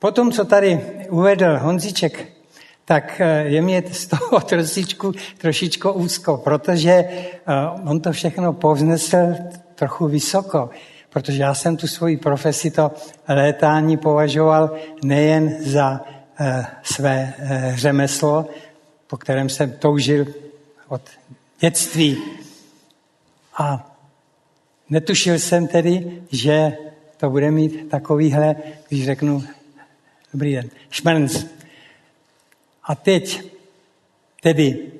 Potom, co tady uvedl Honziček, tak eh, je mě z toho trošičku, trošičku úzko, protože eh, on to všechno povznesl trochu vysoko, protože já jsem tu svoji profesi, to létání považoval nejen za eh, své řemeslo, po kterém jsem toužil od dětství. A netušil jsem tedy, že to bude mít takovýhle, když řeknu, dobrý den, šmrnc. A teď tedy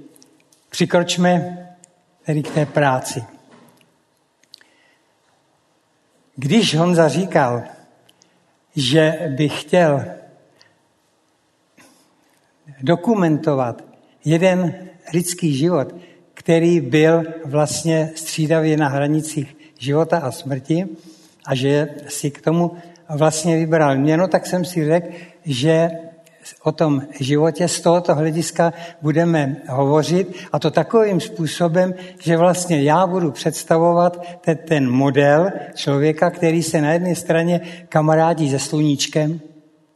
přikročme tedy k té práci. Když Honza říkal, že by chtěl dokumentovat jeden lidský život, který byl vlastně střídavě na hranicích života a smrti a že si k tomu vlastně vybral měno, tak jsem si řekl, že o tom životě z tohoto hlediska budeme hovořit a to takovým způsobem, že vlastně já budu představovat ten, ten model člověka, který se na jedné straně kamarádí se sluníčkem,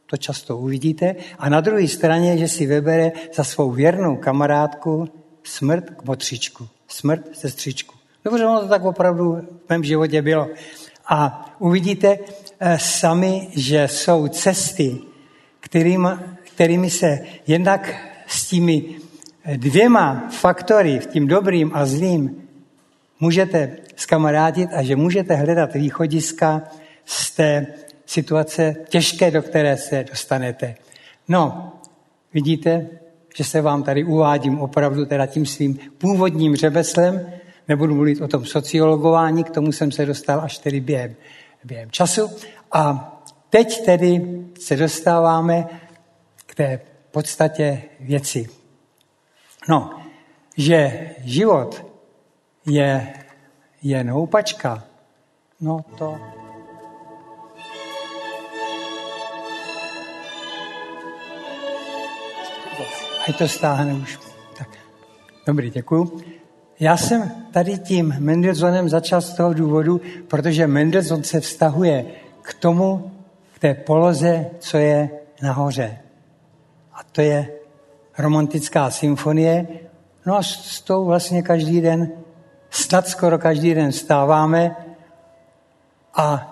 to často uvidíte, a na druhé straně, že si vybere za svou věrnou kamarádku smrt k botřičku, smrt sestřičku. Dobře, ono to tak opravdu v mém životě bylo. A uvidíte sami, že jsou cesty, kterým, kterými se jednak s těmi dvěma faktory, tím dobrým a zlým, můžete skamarádit a že můžete hledat východiska z té situace těžké, do které se dostanete. No, vidíte, že se vám tady uvádím opravdu teda tím svým původním řebeslem, nebudu mluvit o tom sociologování, k tomu jsem se dostal až tedy během, během času. A teď tedy se dostáváme k té podstatě věci. No, že život je jen houpačka, no to Ať to stáhne už. Tak. Dobrý, děkuju. Já jsem tady tím Mendelsonem začal z toho důvodu, protože Mendelssohn se vztahuje k tomu, k té poloze, co je nahoře. A to je romantická symfonie. No a s tou vlastně každý den, snad skoro každý den stáváme a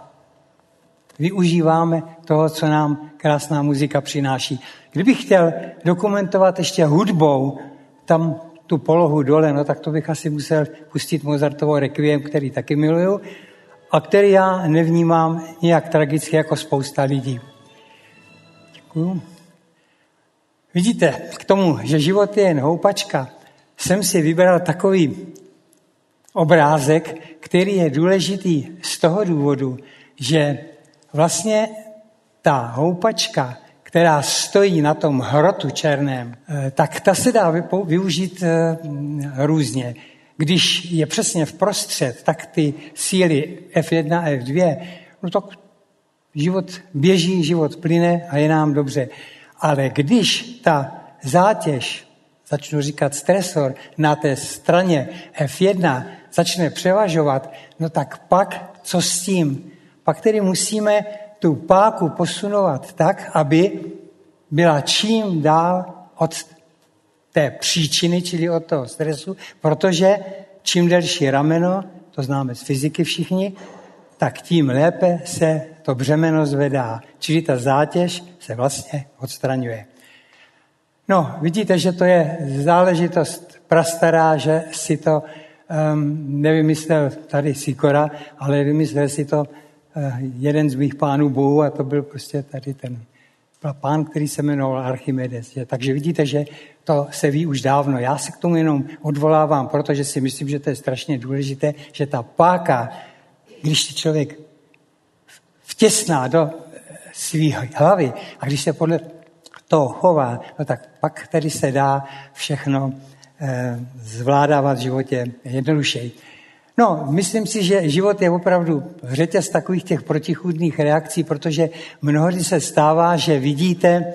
využíváme toho, co nám krásná muzika přináší. Kdybych chtěl dokumentovat ještě hudbou tam tu polohu dole, no tak to bych asi musel pustit Mozartovo requiem, který taky miluju a který já nevnímám nějak tragicky jako spousta lidí. Děkuju. Vidíte, k tomu, že život je jen houpačka, jsem si vybral takový obrázek, který je důležitý z toho důvodu, že vlastně ta houpačka, která stojí na tom hrotu černém, eh, tak ta se dá využít eh, různě. Když je přesně v prostřed, tak ty síly F1 a F2, no tak život běží, život plyne a je nám dobře. Ale když ta zátěž, začnu říkat stresor, na té straně F1 začne převažovat, no tak pak co s tím? Pak tedy musíme tu páku posunovat tak, aby byla čím dál od té příčiny, čili od toho stresu, protože čím delší rameno, to známe z fyziky všichni, tak tím lépe se to břemeno zvedá. Čili ta zátěž se vlastně odstraňuje. No, vidíte, že to je záležitost prastará, že si to um, nevymyslel tady Sikora, ale vymyslel si to jeden z mých pánů bohů a to byl prostě tady ten pán, který se jmenoval Archimedes. Takže vidíte, že to se ví už dávno. Já se k tomu jenom odvolávám, protože si myslím, že to je strašně důležité, že ta páka, když se člověk vtěsná do svých hlavy a když se podle toho chová, no tak pak tedy se dá všechno eh, zvládávat v životě jednodušeji. No, myslím si, že život je opravdu řetěz takových těch protichůdných reakcí, protože mnohdy se stává, že vidíte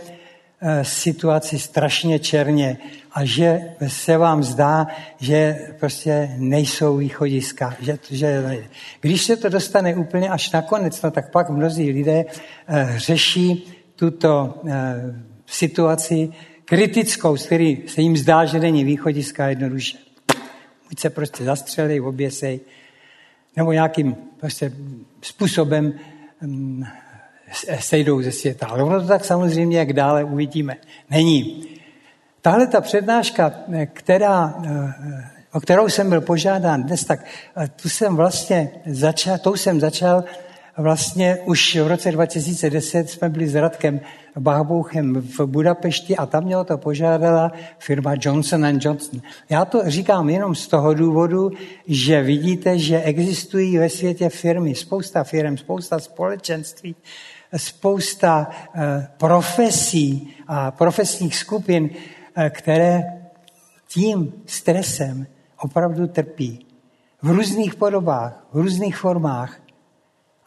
eh, situaci strašně černě a že se vám zdá, že prostě nejsou východiska. Že, že, když se to dostane úplně až na konec, no tak pak mnozí lidé eh, řeší tuto uh, situaci kritickou, s který se jim zdá, že není východiska jednoduše. Buď se prostě zastřelej, oběsej, nebo nějakým prostě způsobem um, sejdou ze světa. Ale ono to tak samozřejmě, jak dále uvidíme, není. Tahle ta přednáška, která, eh, o kterou jsem byl požádán dnes, tak eh, tu jsem vlastně začal, tou jsem začal vlastně už v roce 2010 jsme byli s Radkem Bachbouchem v Budapešti a tam mělo to požádala firma Johnson Johnson. Já to říkám jenom z toho důvodu, že vidíte, že existují ve světě firmy, spousta firm, spousta společenství, spousta eh, profesí a profesních skupin, eh, které tím stresem opravdu trpí. V různých podobách, v různých formách.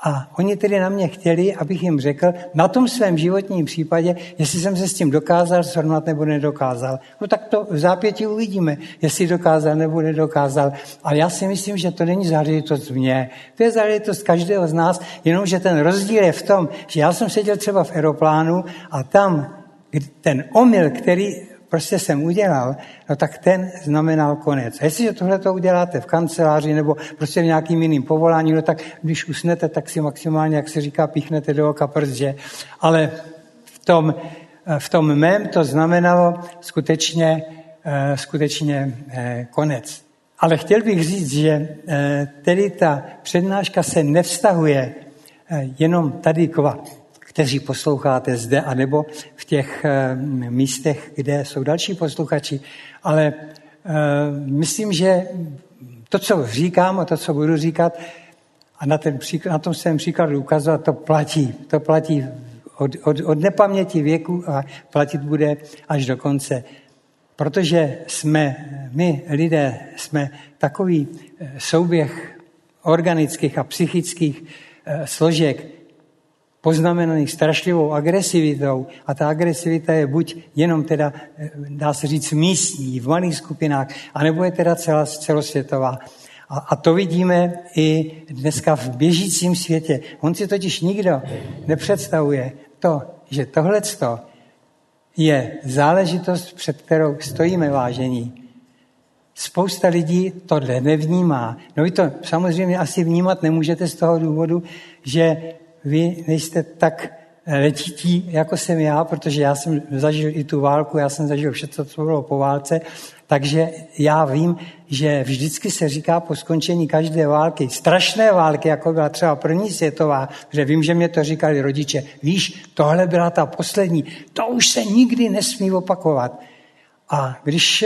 A oni tedy na mě chtěli, abych jim řekl na tom svém životním případě, jestli jsem se s tím dokázal srovnat nebo nedokázal. No tak to v zápěti uvidíme, jestli dokázal nebo nedokázal. Ale já si myslím, že to není záležitost mě. To je záležitost každého z nás, jenomže ten rozdíl je v tom, že já jsem seděl třeba v aeroplánu a tam ten omyl, který prostě jsem udělal, no tak ten znamenal konec. A jestliže tohle to uděláte v kanceláři nebo prostě v nějakým jiným povolání, no tak když usnete, tak si maximálně, jak se říká, píchnete do oka že? Ale v tom, v tom mém to znamenalo skutečně, eh, skutečně eh, konec. Ale chtěl bych říct, že eh, tedy ta přednáška se nevztahuje jenom tady k kteří posloucháte zde, anebo v těch eh, místech, kde jsou další posluchači. Ale eh, myslím, že to, co říkám a to, co budu říkat, a na, ten příklad, na tom svém příkladu ukazovat, to platí. To platí od, od, od nepaměti věku a platit bude až do konce. Protože jsme, my lidé, jsme takový eh, souběh organických a psychických složek, poznamenaných strašlivou agresivitou a ta agresivita je buď jenom teda, eh, dá se říct, místní, v malých skupinách, anebo je teda celá, celosvětová. A, a to vidíme i dneska v běžícím světě. On si totiž nikdo nepředstavuje to, že tohleto je záležitost, před kterou stojíme vážení. Spousta lidí tohle nevnímá. No vy to samozřejmě asi vnímat nemůžete z toho důvodu, že vy nejste tak letití, jako jsem já, protože já jsem zažil i tu válku, já jsem zažil všechno, co bylo po válce, takže já vím, že vždycky se říká po skončení každé války, strašné války, jako byla třeba první světová, že vím, že mě to říkali rodiče, víš, tohle byla ta poslední, to už se nikdy nesmí opakovat. A když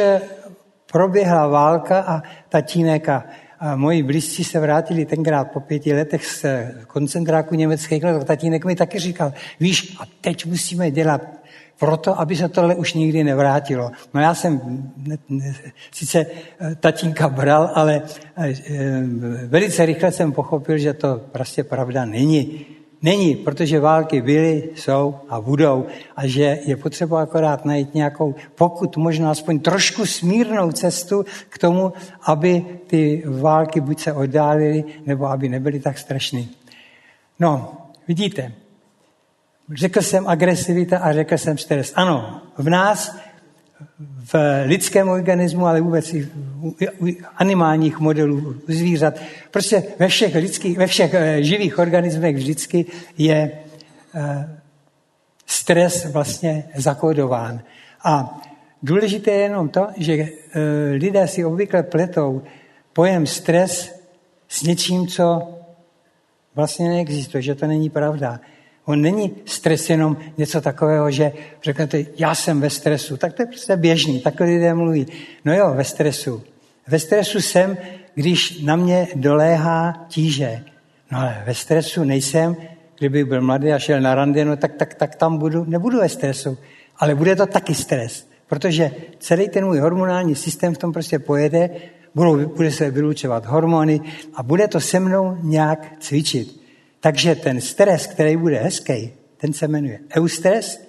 proběhla válka a tatínek a a moji blízcí se vrátili tenkrát po pěti letech z koncentráku německých let. Tatínek mi taky říkal, víš, a teď musíme dělat proto, aby se tohle už nikdy nevrátilo. No já jsem ne, ne, sice eh, tatínka bral, ale e, velice rychle jsem pochopil, že to prostě pravda není. Není, protože války byly, jsou a budou a že je potřeba akorát najít nějakou, pokud možná aspoň trošku smírnou cestu k tomu, aby ty války buď se oddálily, nebo aby nebyly tak strašné. No, vidíte, řekl jsem agresivita a řekl jsem stres. Ano, v nás v lidském organismu, ale vůbec i u animálních modelů, u zvířat. Prostě ve všech, lidských, ve všech eh, živých organismech vždycky je eh, stres vlastně zakódován. A důležité je jenom to, že eh, lidé si obvykle pletou pojem stres s něčím, co vlastně neexistuje, že to není pravda. On není stres jenom něco takového, že řeknete, já jsem ve stresu. Tak to je prostě běžný, takhle lidé mluví. No jo, ve stresu. Ve stresu jsem, když na mě doléhá tíže. No ale ve stresu nejsem, kdyby byl mladý a šel na rande, no tak, tak, tak tam budu, nebudu ve stresu. Ale bude to taky stres, protože celý ten můj hormonální systém v tom prostě pojede, budou, bude se vylučovat hormony a bude to se mnou nějak cvičit. Takže ten stres, který bude hezký, ten se jmenuje eustres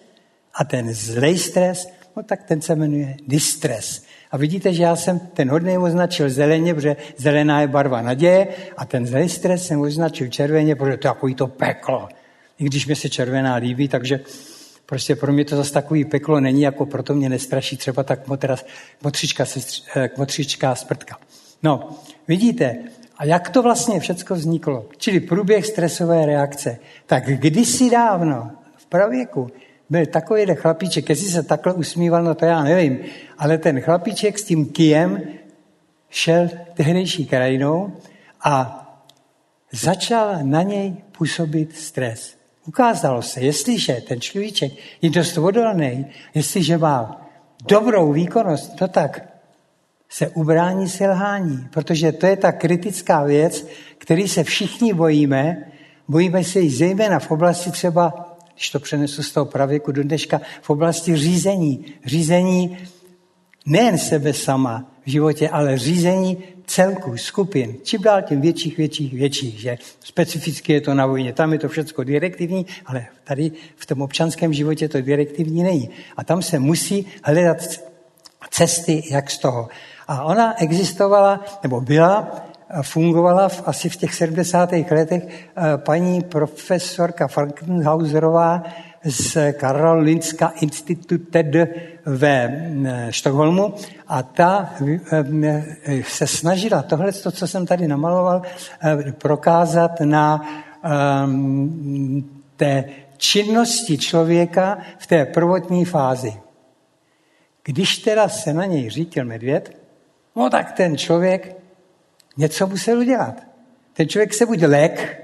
a ten zlej stres, no tak ten se jmenuje distres. A vidíte, že já jsem ten hodný označil zeleně, protože zelená je barva naděje a ten zlej stres jsem označil červeně, protože to je takový to peklo. I když mi se červená líbí, takže Prostě pro mě to zase takový peklo není, jako proto mě nestraší třeba tak motřička, eh, motřička sprtka. No, vidíte, a jak to vlastně všechno vzniklo? Čili průběh stresové reakce. Tak kdysi dávno, v pravěku, byl takový chlapíček, jestli se takhle usmíval, no to já nevím, ale ten chlapíček s tím kijem šel tehdejší krajinou a začal na něj působit stres. Ukázalo se, jestliže ten človíček je dost odolný, jestliže má dobrou výkonnost, to tak se ubrání selhání, protože to je ta kritická věc, který se všichni bojíme. Bojíme se ji zejména v oblasti třeba, když to přenesu z toho pravěku do dneška, v oblasti řízení. Řízení nejen sebe sama v životě, ale řízení celku, skupin, čím dál tím větších, větších, větších, že specificky je to na vojně, tam je to všechno direktivní, ale tady v tom občanském životě to direktivní není. A tam se musí hledat cesty, jak z toho. A ona existovala, nebo byla, fungovala v, asi v těch 70. letech eh, paní profesorka Frankenhauserová z Karolinska institutet ve Štokholmu a ta eh, se snažila tohle, to, co jsem tady namaloval, prokázat na té činnosti člověka v té prvotní fázi. Když teda se na něj řítil medvěd, No tak ten člověk něco musel udělat. Ten člověk se buď lek,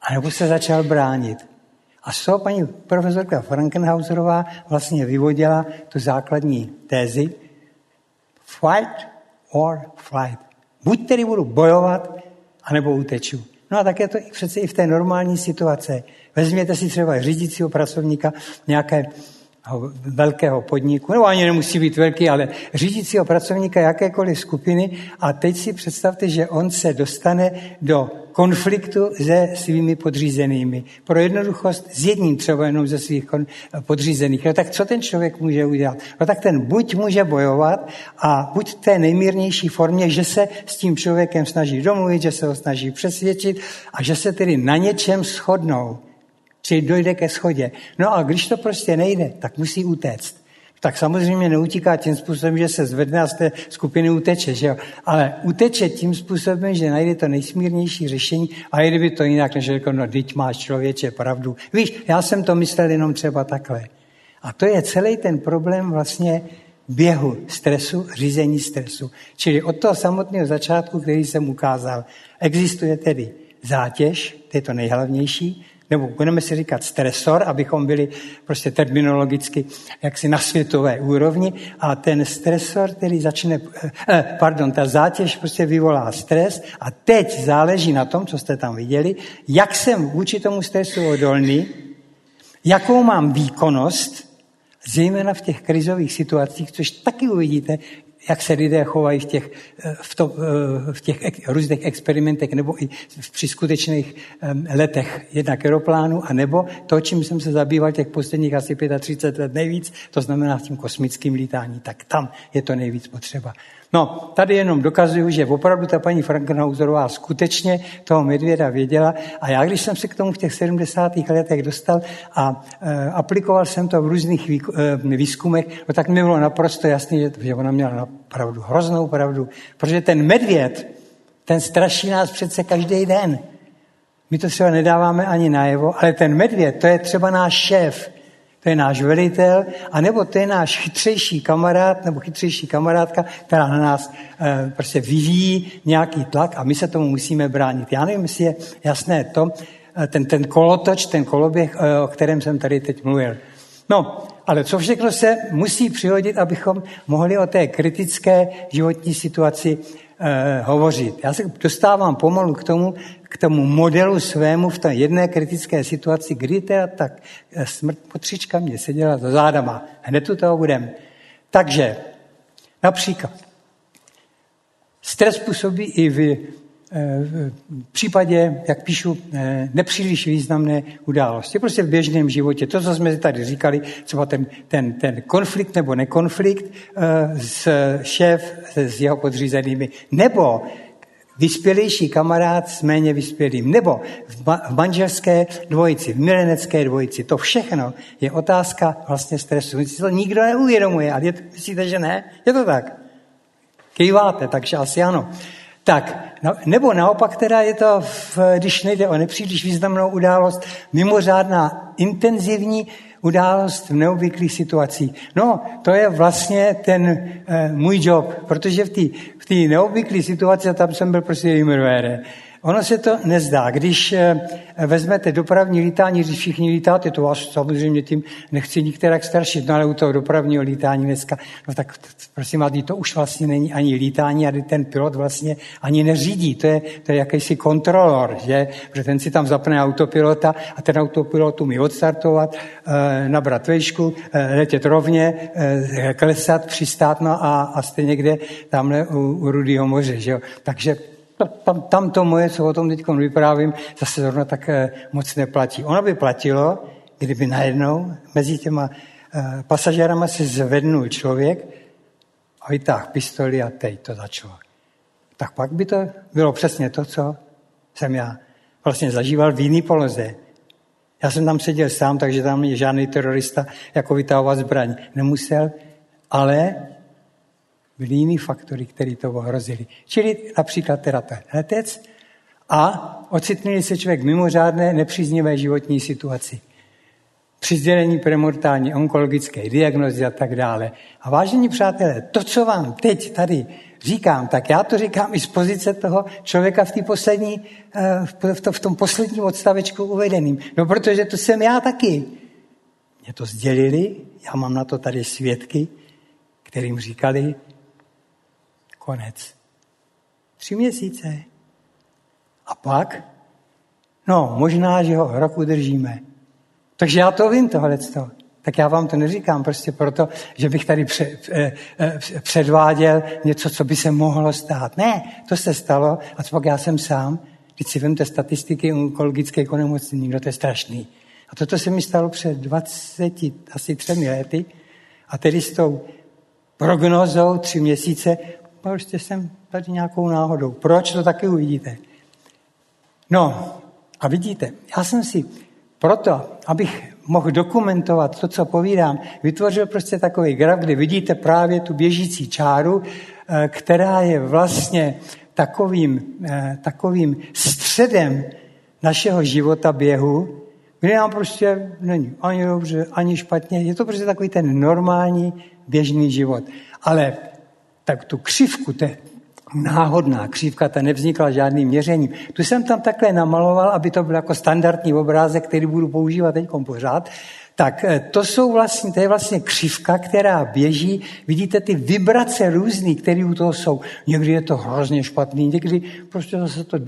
anebo se začal bránit. A z toho paní profesorka Frankenhauserová vlastně vyvodila tu základní tézi fight or flight. Buď tedy budu bojovat, anebo uteču. No a tak je to přece i v té normální situace. Vezměte si třeba řídícího pracovníka nějaké velkého podniku, nebo ani nemusí být velký, ale řídícího pracovníka jakékoliv skupiny a teď si představte, že on se dostane do konfliktu se svými podřízenými. Pro jednoduchost s jedním třeba jenom ze svých podřízených. No tak co ten člověk může udělat? No tak ten buď může bojovat a buď v té nejmírnější formě, že se s tím člověkem snaží domluvit, že se ho snaží přesvědčit a že se tedy na něčem shodnou či dojde ke schodě. No a když to prostě nejde, tak musí utéct. Tak samozřejmě neutíká tím způsobem, že se zvedne a z té skupiny uteče, že jo? Ale uteče tím způsobem, že najde to nejsmírnější řešení a i kdyby to jinak, než řekl, no, teď máš člověče pravdu. Víš, já jsem to myslel jenom třeba takhle. A to je celý ten problém vlastně běhu stresu, řízení stresu. Čili od toho samotného začátku, který jsem ukázal, existuje tedy zátěž, to je to nejhlavnější, nebo budeme si říkat stresor, abychom byli prostě terminologicky jaksi na světové úrovni a ten stresor, který začne, eh, pardon, ta zátěž prostě vyvolá stres a teď záleží na tom, co jste tam viděli, jak jsem vůči tomu stresu odolný, jakou mám výkonnost, zejména v těch krizových situacích, což taky uvidíte, jak se lidé chovají v těch, eh, v, to, eh, v těch různých experimentech nebo i při skutečných letech jednak aeroplánu, a nebo to, čím jsem se zabýval těch posledních asi 35 let nejvíc, to znamená v tím kosmickým lítání, tak tam je to nejvíc potřeba. No, tady jenom dokazuju, že opravdu ta paní Frankenhauserová skutečně toho medvěda věděla a já, když jsem se k tomu v těch 70. letech dostal a e, aplikoval jsem to v různých vý, e, výzkumech, no, tak mi bylo naprosto jasné, že, že ona měla pravdu, hroznou pravdu, protože ten medvěd, ten straší nás přece každý den. My to třeba nedáváme ani najevo, ale ten medvěd, to je třeba náš šéf to je náš velitel, anebo to je náš chytřejší kamarád nebo chytřejší kamarádka, která na nás e, prostě vyvíjí nějaký tlak a my se tomu musíme bránit. Já nevím, jestli je jasné to, eh, ten, ten kolotoč, ten koloběh, e, o kterém jsem tady teď mluvil. No, ale co všechno se musí přihodit, abychom mohli o té kritické životní situaci e, hovořit. Já se dostávám pomalu k tomu, k tomu modelu svému v té jedné kritické situaci, kdy teda tak eh, smrt potřička mě seděla za zádama. Hned tu toho budem. Takže například stres působí i v, eh, v případě, jak píšu, eh, nepříliš významné události. Prostě v běžném životě. To, co jsme tady říkali, třeba ten, ten, ten konflikt nebo nekonflikt s šéf s jeho podřízenými, nebo vyspělejší kamarád s méně vyspělým. Nebo v, ma- v manželské dvojici, v milenecké dvojici. To všechno je otázka vlastně stresu. Si to nikdo neuvědomuje, ale je, myslíte, že ne? Je to tak? Kýváte, takže asi ano. Tak, no, nebo naopak teda je to, v, když nejde o nepříliš významnou událost, mimořádná intenzivní událost v neobvyklých situacích. No, to je vlastně ten e, můj job, protože v té v neobvyklé situaci, tam jsem byl prostě jmenujere, Ono se to nezdá. Když eh, vezmete dopravní lítání, když všichni lítáte, to vás samozřejmě tím nechci nikterak staršit, no ale u toho dopravního lítání dneska, no tak prosím vás, to už vlastně není ani lítání, a ten pilot vlastně ani neřídí. To je, to je jakýsi kontrolor, že? Protože ten si tam zapne autopilota a ten autopilot umí odstartovat, eh, nabrat vejšku, eh, letět rovně, klesat, přistát, no a, a jste někde tamhle u, u Rudýho moře. Že jo? Takže tam, tam to moje, co o tom teď vyprávím, zase zrovna tak eh, moc neplatí. Ono by platilo, kdyby najednou mezi těma eh, pasažérama se zvednul člověk a vytáhl pistoli a teď to začalo. Tak pak by to bylo přesně to, co jsem já vlastně zažíval v jiný poloze. Já jsem tam seděl sám, takže tam žádný terorista jako vytahovat zbraň nemusel, ale byly jiný faktory, které to ohrozily. Čili například teda ten letec a ocitnuli se člověk mimořádné nepříznivé životní situaci. Při sdělení premortální onkologické diagnozy a tak dále. A vážení přátelé, to, co vám teď tady říkám, tak já to říkám i z pozice toho člověka v, poslední, eh, v tom posledním odstavečku uvedeným. No, protože to jsem já taky. Mě to sdělili, já mám na to tady svědky, kterým říkali, Konec. Tři měsíce. A pak? No, možná, že ho rok udržíme. Takže já to vím, tohle. Tak já vám to neříkám prostě proto, že bych tady eh, eh, předváděl něco, co by se mohlo stát. Ne, to se stalo a co pak já jsem sám. Když si vemte statistiky onkologické onemocnění, no to je strašný. A toto se mi stalo před 20, asi třemi lety. A tedy s tou prognozou tři měsíce prostě jsem tady nějakou náhodou. Proč, to taky uvidíte. No a vidíte, já jsem si proto, abych mohl dokumentovat to, co povídám, vytvořil prostě takový graf, kde vidíte právě tu běžící čáru, eh, která je vlastně takovým, eh, takovým středem našeho života běhu, kde nám prostě není ani dobře, ani špatně. Je to prostě takový ten normální běžný život. Ale tak tu křivku, to je náhodná křivka, ta nevznikla žádným měřením. Tu jsem tam takhle namaloval, aby to byl jako standardní obrázek, který budu používat teď pořád tak eh, to, jsou vlastně, to je vlastně křivka, která běží. Vidíte ty vibrace různý, které u toho jsou. Někdy je to hrozně špatný, někdy prostě zase to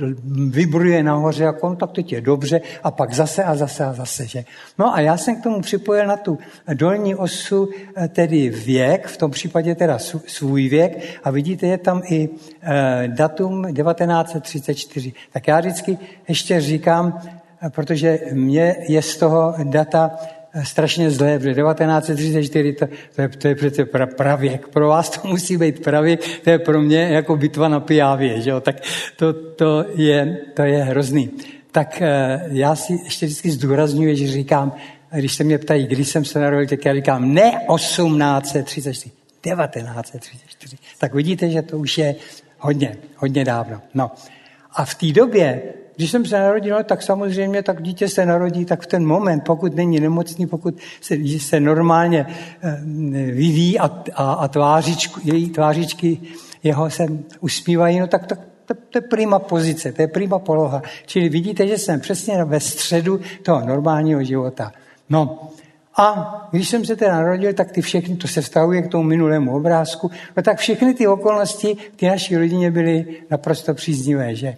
vibruje nahoře, tak teď je dobře, a pak zase a zase a zase. Že? No a já jsem k tomu připojil na tu dolní osu eh, tedy věk, v tom případě teda svůj věk, a vidíte, je tam i eh, datum 1934. Tak já vždycky ještě říkám, protože mě je z toho data strašně zlé, protože 1934 to, to, je, to je přece pra, pravěk. Pro vás to musí být pravěk, to je pro mě jako bitva na pijávě, že jo? tak to, to, je, to je hrozný. Tak eh, já si ještě vždycky zdůraznuju, že říkám, když se mě ptají, kdy jsem se narodil, tak já říkám ne 1834, 1934. Tak vidíte, že to už je hodně, hodně dávno. No. A v té době když jsem se narodil, tak samozřejmě, tak dítě se narodí, tak v ten moment, pokud není nemocný, pokud se, se normálně eh, vyvíjí a, a, a tvářičku, její tvářičky jeho se usmívají, no tak to, to, to je prima pozice, to je prima poloha. Čili vidíte, že jsem přesně ve středu toho normálního života. No, a když jsem se teda narodil, tak ty všechny, to se vztahuje k tomu minulému obrázku, no tak všechny ty okolnosti v té naší rodině byly naprosto příznivé, že?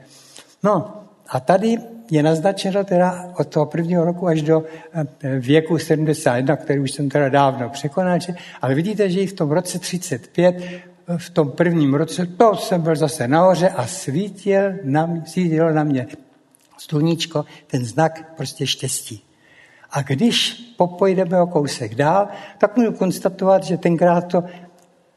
No, a tady je naznačeno teda od toho prvního roku až do eh, věku 71, který už jsem teda dávno překonal, ale vidíte, že i v tom roce 35, eh, v tom prvním roce, to jsem byl zase nahoře a svítil na, svítilo na mě sluníčko, ten znak prostě štěstí. A když popojdeme o kousek dál, tak můžu konstatovat, že tenkrát to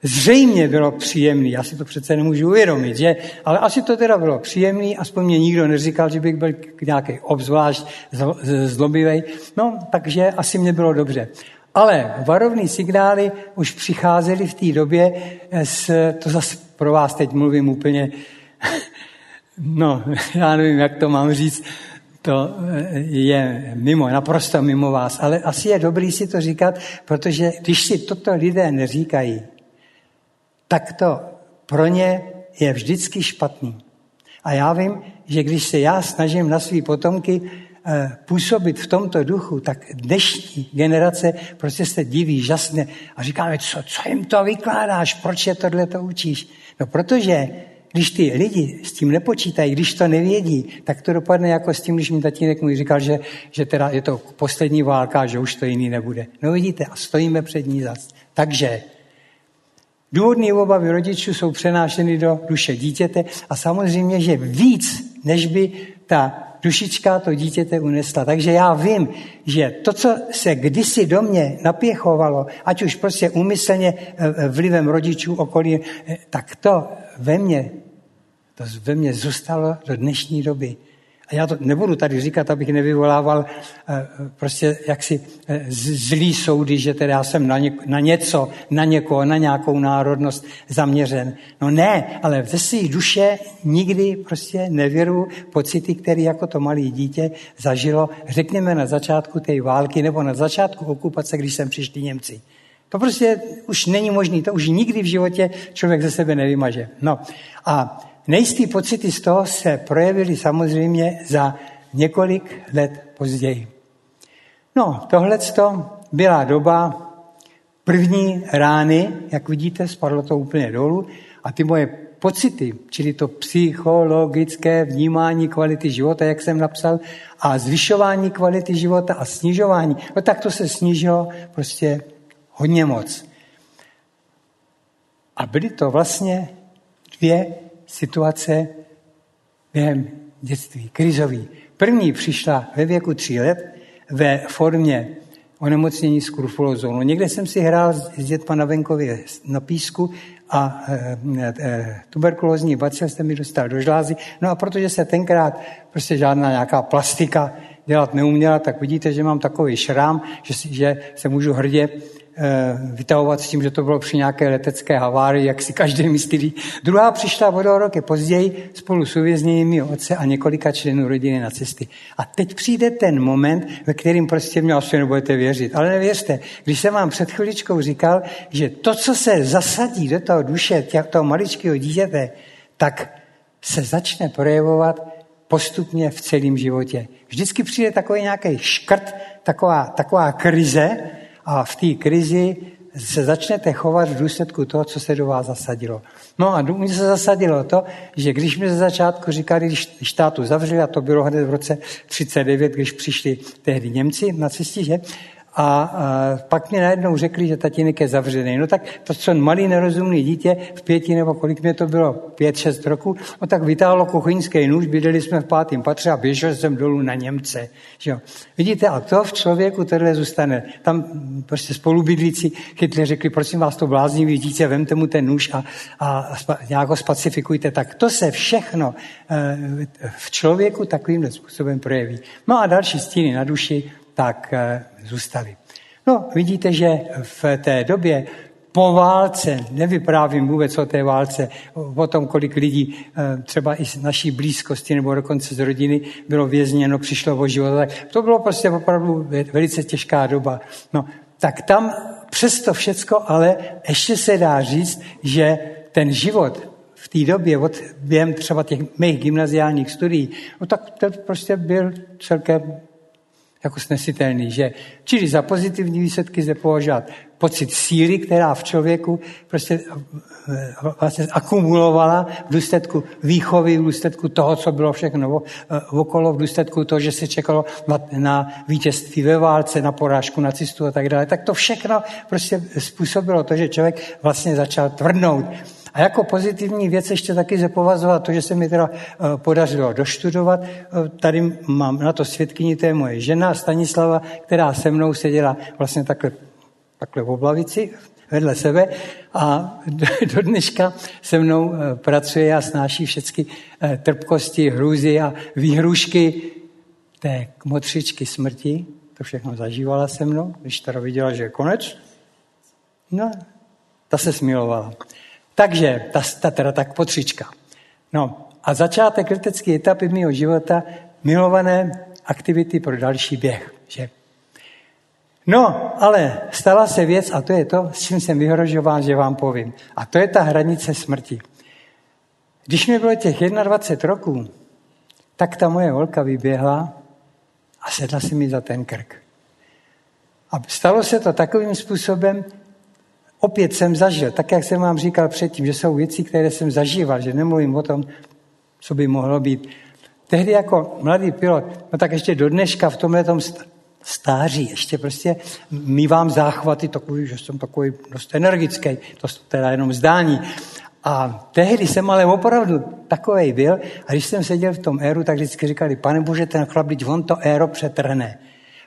zřejmě bylo příjemný. Já si to přece nemůžu uvědomit, že? Ale asi to teda bylo příjemný, aspoň mě nikdo neříkal, že bych byl nějaký obzvlášť zlobivý. No, takže asi mě bylo dobře. Ale varovní signály už přicházely v té době, s, to zase pro vás teď mluvím úplně, no, já nevím, jak to mám říct, to je mimo, naprosto mimo vás, ale asi je dobrý si to říkat, protože když si toto lidé neříkají, tak to pro ně je vždycky špatný. A já vím, že když se já snažím na své potomky eh, působit v tomto duchu, tak dnešní generace prostě se diví žasně a říkáme, co, co jim to vykládáš, proč je tohle to učíš? No protože když ty lidi s tím nepočítají, když to nevědí, tak to dopadne jako s tím, když mi tatínek můj říkal, že, že teda je to poslední válka, že už to jiný nebude. No vidíte, a stojíme před ní zas. Takže důvodné obavy rodičů jsou přenášeny do duše dítěte a samozřejmě, že víc, než by ta dušička to dítěte unesla. Takže já vím, že to, co se kdysi do mě napěchovalo, ať už prostě úmyslně eh, eh, vlivem rodičů okolí, eh, tak to ve mně, to ve mně zůstalo do dnešní doby. A já to nebudu tady říkat, abych nevyvolával eh, prostě jaksi eh, zlý soudy, že teda já jsem na, ně, na něco, na někoho, na nějakou národnost zaměřen. No ne, ale ze své duše nikdy prostě nevěru pocity, které jako to malé dítě zažilo, řekněme na začátku té války nebo na začátku okupace, když sem přišli Němci. To prostě už není možné, to už nikdy v životě člověk ze sebe nevymaže. No a nejistý pocity z toho se projevily samozřejmě za několik let později. No, tohle byla doba první rány, jak vidíte, spadlo to úplně dolů a ty moje pocity, čili to psychologické vnímání kvality života, jak jsem napsal, a zvyšování kvality života a snižování, no tak to se snížilo prostě hodně moc. A byly to vlastně dvě situace během dětství, krizový. První přišla ve věku tří let ve formě onemocnění skrufulózou. No, někde jsem si hrál s dětma na venkově na písku a e, e, tuberkulózní bacil se mi dostal do žlázy. No a protože se tenkrát prostě žádná nějaká plastika dělat neuměla, tak vidíte, že mám takový šrám, že, že se můžu hrdě vytahovat s tím, že to bylo při nějaké letecké havárii, jak si každý myslí. Druhá přišla o dva roky později spolu s uvězněnými otce a několika členů rodiny na cesty. A teď přijde ten moment, ve kterým prostě mě asi nebudete věřit. Ale nevěřte, když jsem vám před chviličkou říkal, že to, co se zasadí do toho duše těch, toho maličkého dítěte, tak se začne projevovat postupně v celém životě. Vždycky přijde takový nějaký škrt, taková, taková krize, a v té krizi se začnete chovat v důsledku toho, co se do vás zasadilo. No a mně se zasadilo to, že když mi ze začátku říkali, když štátu zavřeli, a to bylo hned v roce 39, když přišli tehdy Němci na cestě, že, a, a pak mi najednou řekli, že tatínek je zavřený. No tak to, co malý nerozumný dítě v pěti nebo kolik mě to bylo, pět, šest roku, no tak vytáhlo kuchyňský nůž, bydleli jsme v pátém patře a běžel jsem dolů na Němce. Že jo. Vidíte, a to v člověku tohle zůstane. Tam prostě spolubydlící chytli řekli, prosím vás, to bláznivý dítě, vemte mu ten nůž a, a nějak ho spacifikujte. Tak to se všechno e, v člověku takovým způsobem projeví. No a další stíny na duši, tak e, zůstali. No, vidíte, že v té době po válce, nevyprávím vůbec o té válce, o tom, kolik lidí eh, třeba i z naší blízkosti nebo dokonce z rodiny bylo vězněno, přišlo o život. Tak to bylo prostě opravdu velice těžká doba. No, tak tam přesto všecko, ale ještě se dá říct, že ten život v té době, od během třeba těch mých gymnaziálních studií, no tak to prostě byl celkem jako snesitelný, že čili za pozitivní výsledky zde považovat pocit síly, která v člověku prostě eh, vlastně akumulovala v důsledku výchovy, v důsledku toho, co bylo všechno eh, okolo, v důsledku toho, že se čekalo na, na vítězství ve válce, na porážku nacistů a tak dále. Tak to všechno prostě způsobilo to, že člověk vlastně začal tvrdnout. A jako pozitivní věc ještě taky se považovat to, že se mi teda eh, podařilo doštudovat. Eh, tady mám na to svědkyni, to je moje žena Stanislava, která se mnou seděla vlastně takhle, takhle v oblavici vedle sebe a do dneška se mnou eh, pracuje a snáší všechny trpkosti, hrůzy a výhrušky té motřičky smrti. To všechno zažívala se mnou, když teda viděla, že je konec. No, ta se smilovala. Takže, ta, ta teda tak potřička. No a začátek letecké etapy mého života, milované aktivity pro další běh. Že? No, ale stala se věc a to je to, s čím jsem vyhrožován, že vám povím. A to je ta hranice smrti. Když mi bylo těch 21 roků, tak ta moje holka vyběhla a sedla si mi za ten krk. A stalo se to takovým způsobem, opět jsem zažil, tak jak jsem vám říkal předtím, že jsou věci, které jsem zažíval, že nemluvím o tom, co by mohlo být. Tehdy jako mladý pilot, no tak ještě do dneška v tomhle stáří, ještě prostě mývám záchvaty takový, že jsem takový dost energický, to teda jenom zdání. A tehdy jsem ale opravdu takový byl a když jsem seděl v tom éru, tak vždycky říkali, pane Bože, ten chlap, on to éro přetrhne.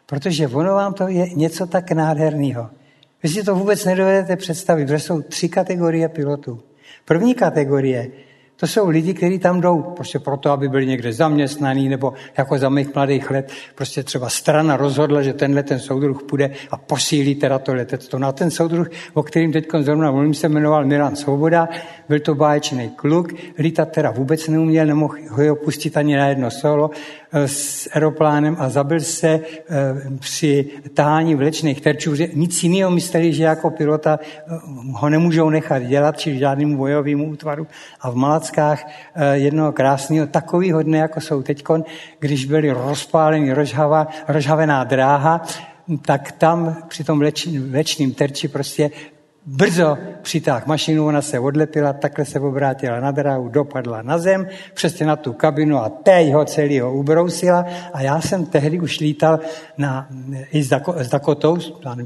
Protože ono vám to je něco tak nádherného. Vy si to vůbec nedovedete představit, protože jsou tři kategorie pilotů. První kategorie to jsou lidi, kteří tam jdou prostě proto, aby byli někde zaměstnaní, nebo jako za mých mladých let prostě třeba strana rozhodla, že tenhle ten soudruh půjde a posílí teda to letectvo. No a ten soudruh, o kterým teď zrovna mluvím, se jmenoval Milan Svoboda, byl to báječný kluk, lítat teda vůbec neuměl, nemohl ho opustit ani na jedno solo, s aeroplánem a zabil se eh, při tahání vlečných terčů, nic jiného mysleli, že jako pilota eh, ho nemůžou nechat dělat, či žádnému bojovému útvaru. A v Malackách eh, jednoho krásného, takového dne, jako jsou teď, když byly rozpáleny rozhava, rozhavená dráha, tak tam při tom vlečným terči prostě brzo přitáhl mašinu, ona se odlepila, takhle se obrátila na dráhu, dopadla na zem, přesně na tu kabinu a teď ho celého ubrousila. A já jsem tehdy už lítal na, i s, Dako, s Dakotou,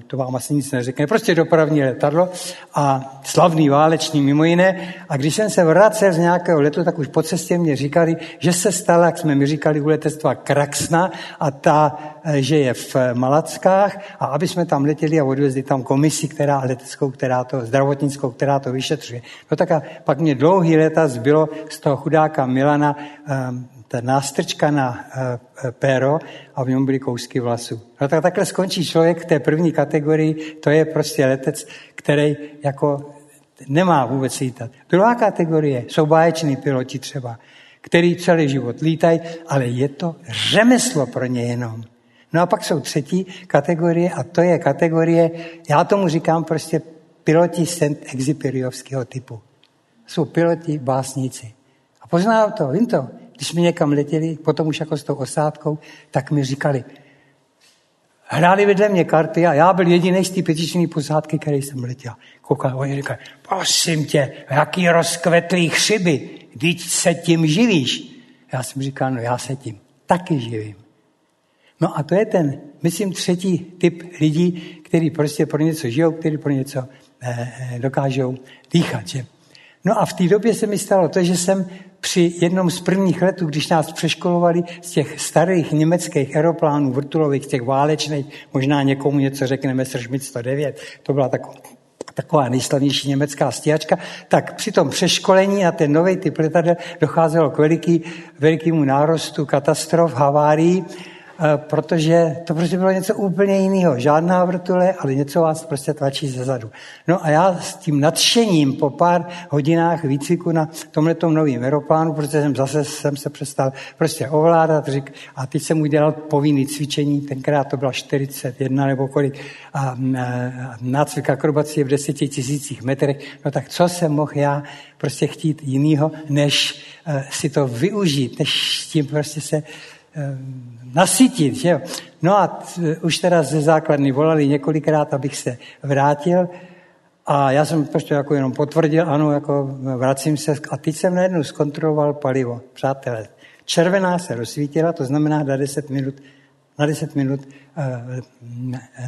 to vám asi nic neřekne, prostě dopravní letadlo a slavný válečný mimo jiné. A když jsem se vracel z nějakého letu, tak už po cestě mě říkali, že se stala, jak jsme mi říkali u letectva, Kraxna a ta, že je v Malackách a aby jsme tam letěli a odvezli tam komisi, která leteckou, která to, zdravotnickou, která to vyšetřuje. No tak a pak mě dlouhý léta zbylo z toho chudáka Milana um, ta nástrčka na péro a v něm byly kousky vlasů. No tak takhle skončí člověk v té první kategorii, to je prostě letec, který jako nemá vůbec lítat. Druhá kategorie jsou báječní piloti třeba, který celý život lítají, ale je to řemeslo pro ně jenom. No a pak jsou třetí kategorie a to je kategorie, já tomu říkám prostě piloti. Exiperiovského typu. Jsou piloti, básníci. A poznám to, vím to. Když jsme někam letěli, potom už jako s tou osádkou, tak mi říkali, hráli vedle mě karty a já byl jediný z té pětičné posádky, který jsem letěl. Koukal, oni říkali, prosím tě, jaký rozkvetlý chřiby, když se tím živíš. Já jsem říkal, no já se tím taky živím. No a to je ten, myslím, třetí typ lidí, který prostě pro něco žijou, který pro něco Eh, eh, dokážou dýchat. Že? No a v té době se mi stalo to, že jsem při jednom z prvních letů, když nás přeškolovali z těch starých německých aeroplánů vrtulových, těch válečných, možná někomu něco řekneme, Sržmit 109, to byla taková, taková nejslavnější německá stíhačka, tak při tom přeškolení na ten nový typ letadel docházelo k veliký, velikému nárostu katastrof, havárií, protože to prostě bylo něco úplně jiného. Žádná vrtule, ale něco vás prostě tlačí ze zadu. No a já s tím nadšením po pár hodinách výcviku na tomhle novém aeroplánu, protože jsem zase jsem se přestal prostě ovládat řík, a teď jsem udělal povinný cvičení, tenkrát to bylo 41 nebo kolik, a, eh, a nácvik akrobacie v deseti tisících metrech, no tak co jsem mohl já prostě chtít jinýho, než uh, si to využít, než tím prostě se nasytit. Že jo? No a t, už teda ze základny volali několikrát, abych se vrátil. A já jsem prostě jako jenom potvrdil, ano, jako vracím se. A teď jsem najednou zkontroloval palivo. Přátelé, červená se rozsvítila, to znamená na 10 minut, na 10 minut, eh,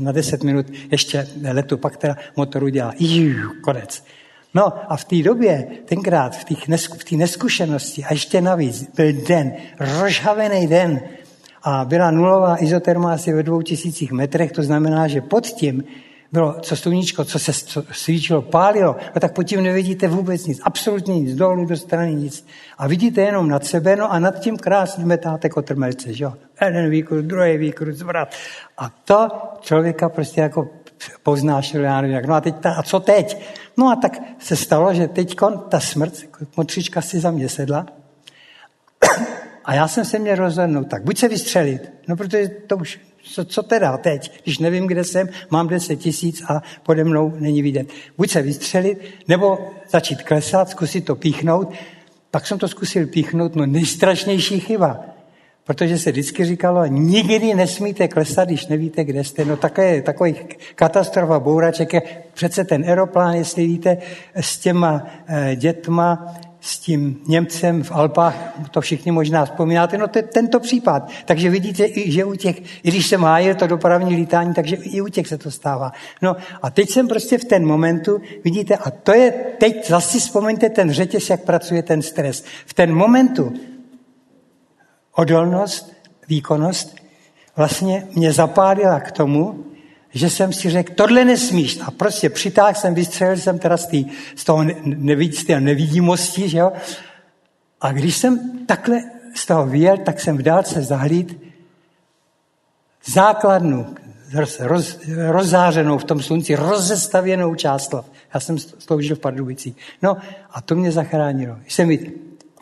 na 10 minut ještě letu, pak teda motoru dělá, Jú, konec. No a v té době, tenkrát, v té nesku, neskušenosti, a ještě navíc, byl den, rozhavený den, a byla nulová izoterma asi ve dvou tisících metrech, to znamená, že pod tím bylo co sluníčko, co se co svíčilo, pálilo, no tak pod tím nevidíte vůbec nic, absolutně nic, dolů do strany nic. A vidíte jenom nad sebe, no a nad tím krásně metáte kotrmelce, že jo? Jeden výkrut, druhý výkrut, zvrat. A to člověka prostě jako poznášel, já nevím jak. No a teď, ta, a co teď? No a tak se stalo, že teď ta smrt, motřička si za mě sedla a já jsem se měl rozhodnout tak, buď se vystřelit, no protože to už co, co teda teď, když nevím, kde jsem, mám 10 tisíc a pode mnou není vidět. Buď se vystřelit, nebo začít klesat, zkusit to píchnout. Pak jsem to zkusil píchnout, no nejstrašnější chyba. Protože se vždycky říkalo, nikdy nesmíte klesat, když nevíte, kde jste. No také, takový katastrofa bouraček je přece ten aeroplán, jestli víte, s těma eh, dětma, s tím Němcem v Alpách, to všichni možná vzpomínáte, no to je tento případ. Takže vidíte, že u těch, i když jsem hájil to dopravní lítání, takže i u těch se to stává. No a teď jsem prostě v ten momentu, vidíte, a to je, teď zase vzpomeňte ten řetěz, jak pracuje ten stres. V ten momentu odolnost, výkonnost vlastně mě zapálila k tomu, že jsem si řekl, tohle nesmíš. A prostě přitáhl jsem, vystřelil jsem teda z, tý, z toho nevidí, z že jo. A když jsem takhle z toho vyjel, tak jsem v dálce zahlíd základnu, roz, roz, rozzářenou v tom slunci, rozestavěnou částlav. Já jsem sloužil v Pardubicích. No a to mě zachránilo. Jsem viděl,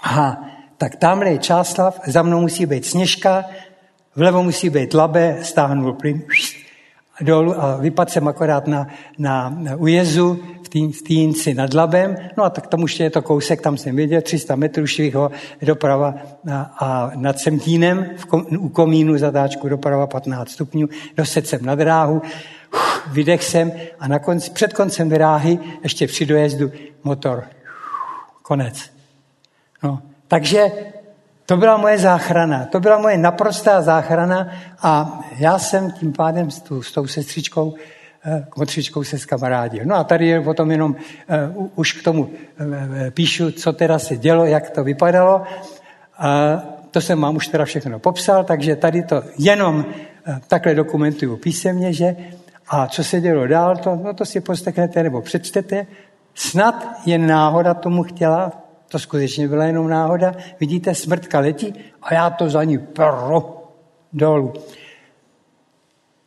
aha, tak tamhle je částlav, za mnou musí být sněžka, vlevo musí být labe, stáhnul plyn, dolů a vypadl jsem akorát na, na, ujezu v, tý, v Týnci nad Labem. No a tak tam už je to kousek, tam jsem viděl, 300 metrů šviho doprava a, a nad Semtínem v kom, u komínu zatáčku doprava 15 stupňů. Dosedl jsem na dráhu, vydech jsem a na konci, před koncem dráhy ještě při dojezdu motor. Konec. No, takže to byla moje záchrana, to byla moje naprostá záchrana a já jsem tím pádem s, tu, s tou sestřičkou, eh, motřičkou se skamarádil. No a tady je potom jenom, uh, už k tomu uh, píšu, co teda se dělo, jak to vypadalo. Uh, to jsem vám už teda všechno popsal, takže tady to jenom uh, takhle dokumentuju písemně, že a co se dělo dál, to, no to si posteknete nebo přečtete. Snad jen náhoda tomu chtěla, to skutečně byla jenom náhoda. Vidíte, smrtka letí a já to za ní pro dolů.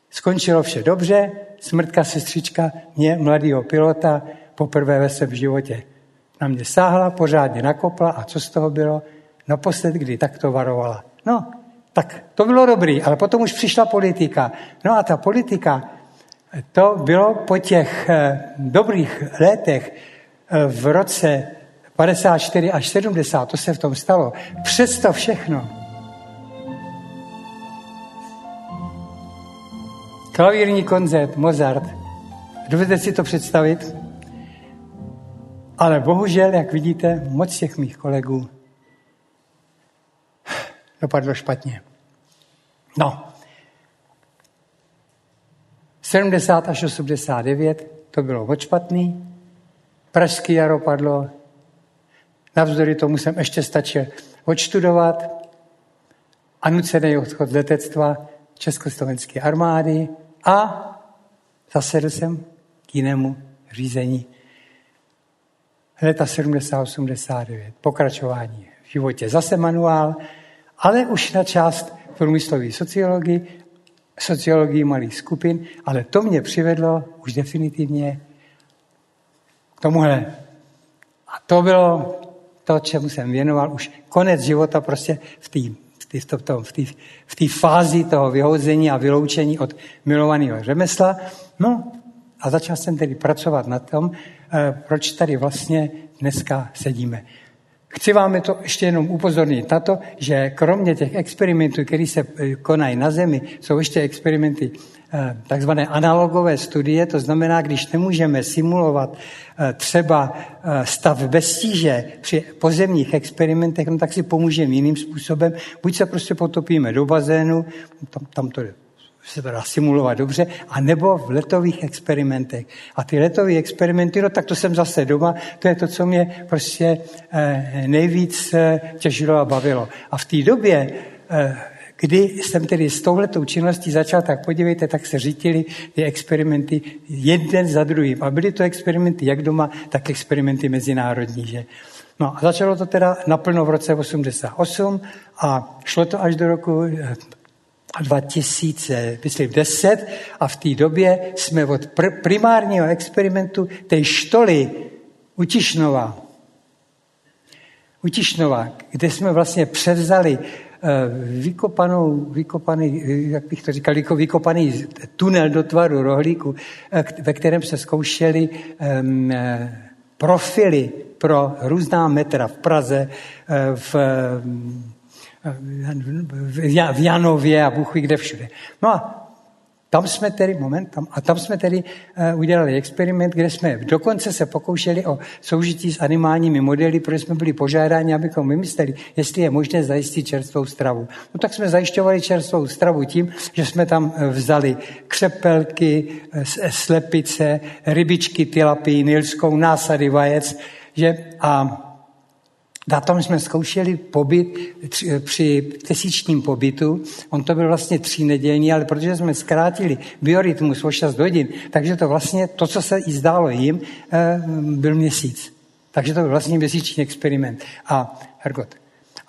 Skončilo vše dobře, smrtka sestřička mě, mladého pilota, poprvé ve svém životě na mě sáhla, pořádně nakopla a co z toho bylo? Naposled, kdy tak to varovala. No, tak to bylo dobrý, ale potom už přišla politika. No a ta politika, to bylo po těch eh, dobrých letech eh, v roce 54 až 70, to se v tom stalo. Přesto všechno. Klavírní koncert Mozart. Dovedete si to představit? Ale bohužel, jak vidíte, moc těch mých kolegů dopadlo špatně. No. 70 až 89 to bylo moc špatný. Pražský jaro padlo, Navzdory tomu jsem ještě stačil odštudovat a nucený odchod letectva Československé armády a zasedl jsem k jinému řízení. Leta 70-89. Pokračování v životě. Zase manuál, ale už na část průmyslové sociologii, sociologii malých skupin, ale to mě přivedlo už definitivně k tomuhle. A to bylo to, čemu jsem věnoval, už konec života prostě v té v té v v v fázi toho vyhození a vyloučení od milovaného řemesla. No a začal jsem tedy pracovat na tom, eh, proč tady vlastně dneska sedíme. Chci vám to ještě jenom upozornit na to, že kromě těch experimentů, které se eh, konají na Zemi, jsou ještě experimenty takzvané analogové studie, to znamená, když nemůžeme simulovat eh, třeba eh, stav bez tíže při pozemních experimentech, no tak si pomůžeme jiným způsobem. Buď se prostě potopíme do bazénu, tam, tam to se dá simulovat dobře, a nebo v letových experimentech. A ty letové experimenty, no tak to jsem zase doma, to je to, co mě prostě nejvíc těžilo a bavilo. A v té době kdy jsem tedy s touhletou činností začal, tak podívejte, tak se řítili ty experimenty jeden za druhým. A byly to experimenty jak doma, tak experimenty mezinárodní. Že? No a začalo to teda naplno v roce 88 a šlo to až do roku 2010 eh, a v té době jsme od pr- primárního experimentu té štoly Utišnova, Utišnova, kde jsme vlastně převzali vykopanou, vykopaný, jak bych to říkal, jako vykopaný tunel do tvaru rohlíku, eh, ve kterém se zkoušeli um, profily pro různá metra v Praze, eh, v, v Janově a Bůh kde všude. No a tam jsme tedy, moment, tam, a tam jsme tedy uh, udělali experiment, kde jsme dokonce se pokoušeli o soužití s animálními modely, protože jsme byli požádáni, abychom vymysleli, jestli je možné zajistit čerstvou stravu. No tak jsme zajišťovali čerstvou stravu tím, že jsme tam vzali křepelky, slepice, rybičky, tilapii, nilskou, násady vajec, že a na tom jsme zkoušeli pobyt při měsíčním pobytu. On to byl vlastně tři nedělní, ale protože jsme zkrátili biorytmus o 6 hodin, takže to vlastně, to, co se i zdálo jim, eh, byl měsíc. Takže to byl vlastně měsíční experiment. A Hergot,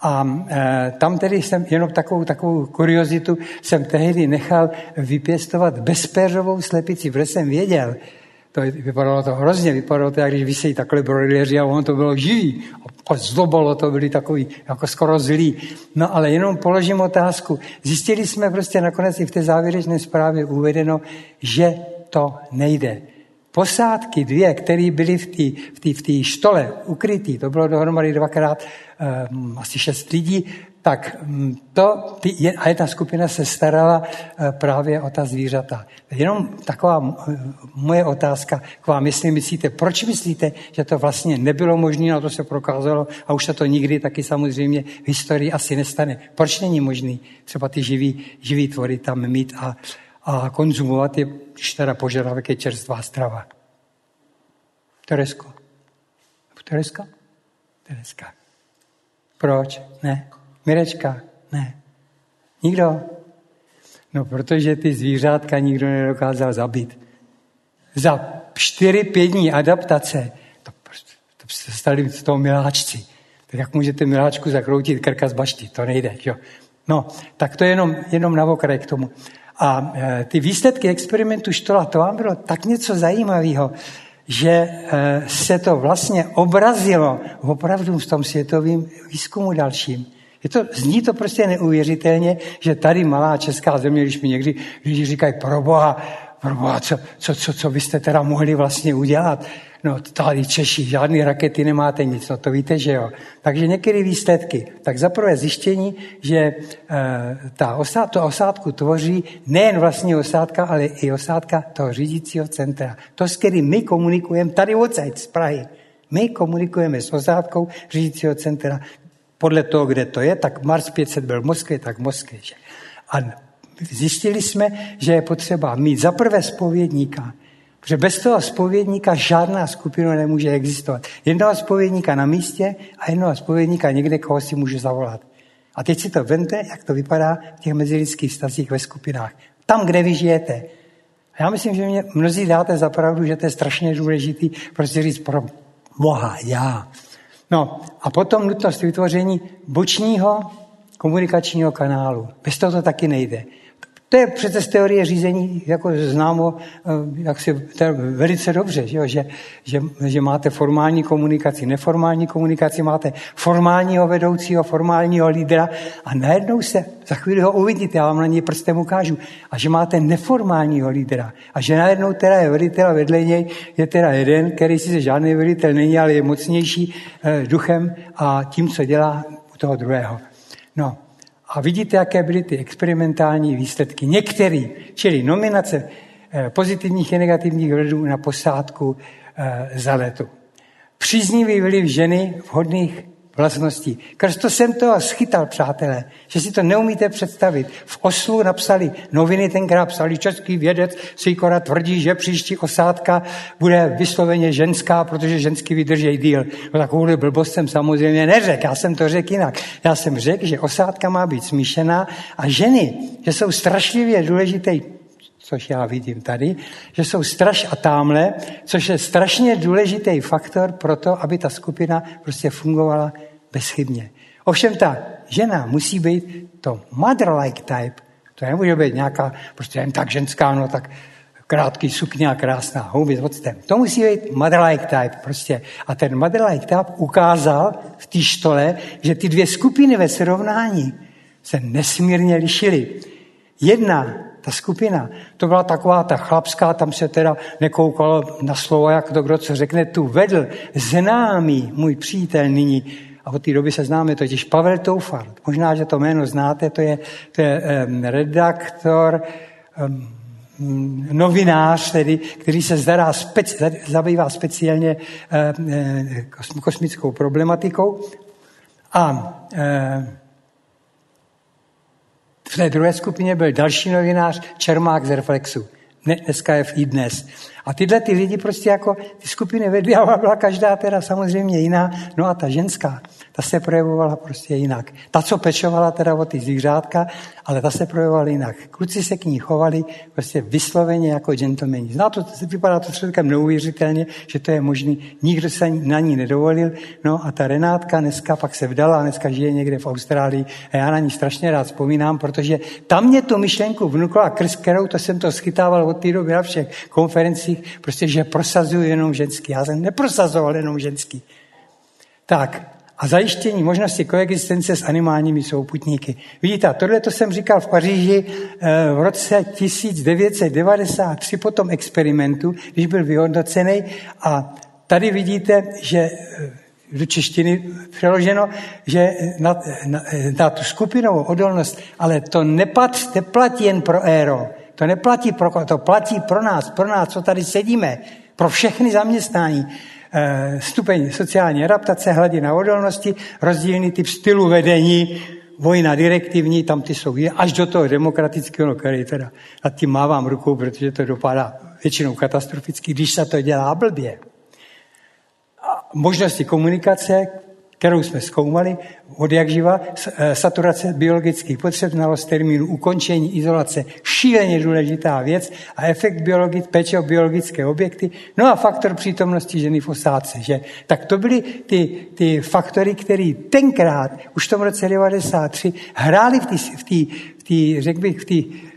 a e, tam tedy jsem jenom takovou, takovou kuriozitu jsem tehdy nechal vypěstovat bezpéřovou slepici, protože jsem věděl, to vypadalo to hrozně, vypadalo to, jak když vysejí takhle brojleři a ono to bylo živý. A zlobalo to, byli takový jako skoro zlí. No ale jenom položím otázku. Zjistili jsme prostě nakonec i v té závěrečné zprávě uvedeno, že to nejde. Posádky dvě, které byly v té v v tý štole ukrytý, to bylo dohromady dvakrát um, asi šest lidí, tak mm, to, ty, a jedna skupina se starala eh, právě o ta zvířata. Jenom taková moje otázka k vám, jestli myslíte, proč myslíte, že to vlastně nebylo možné, na to se prokázalo a už se to nikdy taky samozřejmě v historii asi nestane. Proč není možný třeba ty živý, živý tvory tam mít a, a konzumovat je, když teda požadavek je čerstvá strava? Teresko? Tereska? Tereska. Proč? Ne. Mirečka? Ne. Nikdo? No, protože ty zvířátka nikdo nedokázal zabít. Za čtyři, pět dní adaptace, to, to se stali z toho miláčci. Tak jak můžete miláčku zakroutit krka z bašty? To nejde, jo. No, tak to je jenom, jenom na okraj k tomu. A e, ty výsledky experimentu Štola, to vám bylo tak něco zajímavého, že e, se to vlastně obrazilo opravdu v tom světovém výzkumu dalším. Je to, zní to prostě neuvěřitelně, že tady malá česká země, když mi někdy lidi říkají, proboha, proboha, co, co, co, co byste teda mohli vlastně udělat? No tady Češi, žádné rakety nemáte nic, no to víte, že jo. Takže některé výsledky. Tak zaprvé zjištění, že e, ta osad, to osádku tvoří nejen vlastní osádka, ale i osádka toho řídícího centra. To, s kterým my komunikujeme tady odsaď z Prahy. My komunikujeme s osádkou řídícího centra, podle toho, kde to je, tak Mars 500 byl v Moskvě, tak v Moskvě. Že? A zjistili jsme, že je potřeba mít za prvé spovědníka, protože bez toho spovědníka žádná skupina nemůže existovat. Jednoho spovědníka na místě a jednoho spovědníka někde, koho si může zavolat. A teď si to vente, jak to vypadá v těch mezilidských stazích ve skupinách. Tam, kde vy žijete. A já myslím, že mě mnozí dáte za pravdu, že to je strašně důležitý, prostě říct pro Boha, já. No a potom nutnost vytvoření bočního komunikačního kanálu. Bez toho to taky nejde. To je přece z teorie řízení jako známo eh, jak si, to je velice dobře, že, že, že, že máte formální komunikaci, neformální komunikaci, máte formálního vedoucího, formálního lídra a najednou se, za chvíli ho uvidíte, já vám na něj prstem ukážu, a že máte neformálního lídra a že najednou teda je velitel a vedle něj je teda jeden, který si žádný velitel není, ale je mocnější eh, duchem a tím, co dělá u toho druhého. No, a vidíte, jaké byly ty experimentální výsledky. Některý, čili nominace eh, pozitivních i negativních vlivů na posádku eh, za letu. Příznivý vliv ženy vhodných vlastností. Krsto jsem toho schytal, přátelé, že si to neumíte představit. V Oslu napsali noviny, tenkrát psali český vědec, Sýkora tvrdí, že příští osádka bude vysloveně ženská, protože ženský vydrží díl. No takovouhle blbost jsem samozřejmě neřekl, já jsem to řekl jinak. Já jsem řekl, že osádka má být smíšená a ženy, že jsou strašlivě důležitý což já vidím tady, že jsou straš a tamhle, což je strašně důležitý faktor pro to, aby ta skupina prostě fungovala bezchybně. Ovšem ta žena musí být to mother-like type, to nemůže být nějaká prostě jen tak ženská, no tak krátký sukně a krásná houby s octem. To musí být mother-like type prostě. A ten mother-like type ukázal v té štole, že ty dvě skupiny ve srovnání se nesmírně lišily. Jedna ta skupina, to byla taková ta chlapská, tam se teda nekoukalo na slovo, jak to kdo co řekne, tu vedl známý můj přítel nyní, a od té doby se známe, totiž Pavel Toufart. Možná, že to jméno znáte, to je, to je um, redaktor, um, novinář, tedy, který se zdará speci, zabývá speciálně um, kosmickou problematikou. A um, v té druhé skupině byl další novinář Čermák z Reflexu. Dneska je v i dnes. A tyhle ty lidi prostě jako ty skupiny vedly a byla každá teda samozřejmě jiná. No a ta ženská, ta se projevovala prostě jinak. Ta, co pečovala teda o ty zvířátka, ale ta se projevovala jinak. Kluci se k ní chovali prostě vysloveně jako gentlemani. Zná to, vypadá to celkem neuvěřitelně, že to je možný. Nikdo se na ní nedovolil. No a ta Renátka dneska pak se vdala dneska žije někde v Austrálii. A já na ní strašně rád vzpomínám, protože tam mě tu myšlenku vnukla krz kterou to jsem to schytával od té doby na všech konferencích, prostě, že prosazuju jenom ženský. Já jsem neprosazoval jenom ženský. Tak, a zajištění možnosti koexistence s animálními souputníky. Vidíte, tohle to jsem říkal v Paříži eh, v roce 1993 po tom experimentu, když byl vyhodnocený a tady vidíte, že eh, do češtiny přeloženo, že na, na, na tu skupinovou odolnost, ale to nepad, neplatí jen pro éro, to neplatí pro, to platí pro nás, pro nás, co tady sedíme, pro všechny zaměstnání. Eh, stupeň sociální adaptace, hladina odolnosti, rozdílný typ stylu vedení, vojna direktivní, tam ty jsou až do toho demokratického, který teda nad tím mávám rukou, protože to dopadá většinou katastroficky, když se to dělá blbě. A možnosti komunikace, kterou jsme zkoumali, od jak živa, eh, saturace biologických potřeb, znalost termínu ukončení izolace, šíleně důležitá věc a efekt biologic, péče o biologické objekty, no a faktor přítomnosti ženy v osádce. Že? Tak to byly ty, ty faktory, které tenkrát, už v tom roce 1993, hrály v té, v v řekl bych, v té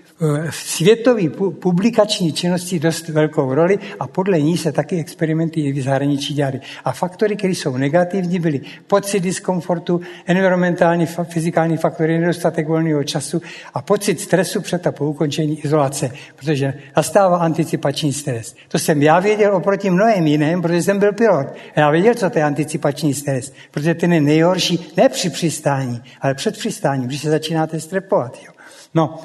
světové publikační činnosti dost velkou roli a podle ní se taky experimenty i v zahraničí dělaly. A faktory, které jsou negativní, byly pocit diskomfortu, environmentální, fyzikální faktory, nedostatek volného času a pocit stresu před a po ukončení izolace, protože nastává anticipační stres. To jsem já věděl oproti mnohem jiným, protože jsem byl pilot. A já věděl, co to je anticipační stres, protože ten je nejhorší ne při přistání, ale před přistáním, když se začínáte strepovat. Jo. No,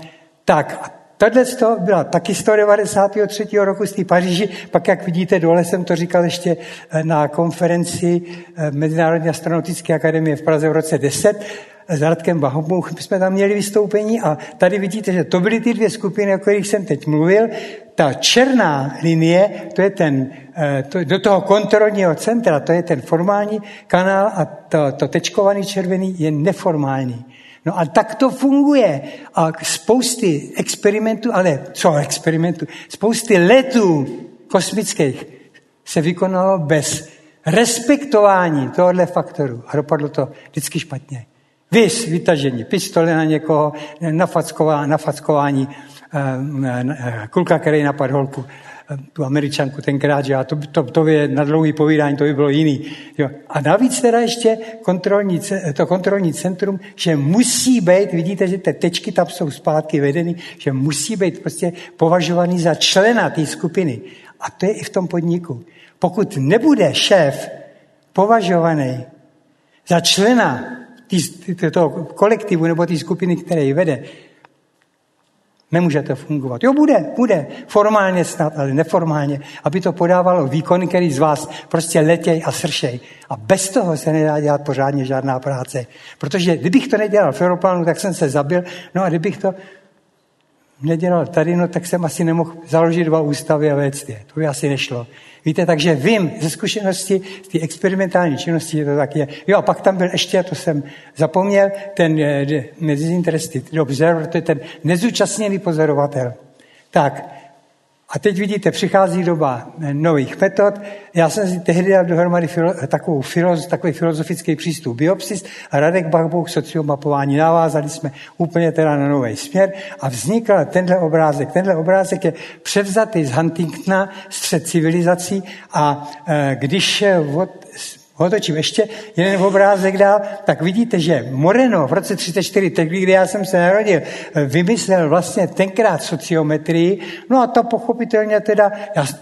tak, Tohle byla taky 193. roku z té Paříži, pak jak vidíte dole jsem to říkal ještě eh, na konferenci eh, Mezinárodní astronautické akademie v Praze v roce 10, s Radkem Bahomou jsme tam měli vystoupení a tady vidíte, že to byly ty dvě skupiny, o kterých jsem teď mluvil. Ta černá linie, to je ten, eh, to, do toho kontrolního centra, to je ten formální kanál a to, to tečkovaný červený je neformální. No a tak to funguje. A spousty experimentů, ale co experimentů, spousty letů kosmických se vykonalo bez respektování tohohle faktoru. A dopadlo to vždycky špatně. Vys, vytažení pistole na někoho, nafackování, nafackování eh, eh, kulka, který napadl holku tu američanku tenkrát, že a to, to, to je na dlouhý povídání, to by bylo jiný. Jo. A navíc teda ještě kontrolní, to kontrolní centrum, že musí být, vidíte, že ty tečky tam jsou zpátky vedeny, že musí být prostě považovaný za člena té skupiny. A to je i v tom podniku. Pokud nebude šéf považovaný za člena tý, toho kolektivu nebo té skupiny, které ji vede, Nemůže to fungovat. Jo, bude, bude. Formálně snad, ale neformálně. Aby to podávalo výkony, který z vás prostě letěj a sršej. A bez toho se nedá dělat pořádně žádná práce. Protože kdybych to nedělal v Europlánu, tak jsem se zabil. No a kdybych to nedělal tady, no tak jsem asi nemohl založit dva ústavy a věc je. To by asi nešlo. Víte, takže vím ze zkušenosti, z té experimentální činnosti, že to tak je. Jo, a pak tam byl ještě, to jsem zapomněl, ten eh, Disinterested Observer, to je ten nezúčastněný pozorovatel. Tak, a teď vidíte, přichází doba nových metod. Já jsem si tehdy dal dohromady filo, takovou filoz, takový filozofický přístup biopsis a Radek Bachbouch sociomapování. Navázali jsme úplně teda na nový směr a vznikl tenhle obrázek. Tenhle obrázek je převzatý z Huntingtona, střed civilizací a e, když od, otočím ještě jeden obrázek dál, tak vidíte, že Moreno v roce 34, tehdy, kdy já jsem se narodil, vymyslel vlastně tenkrát sociometrii, no a to pochopitelně teda,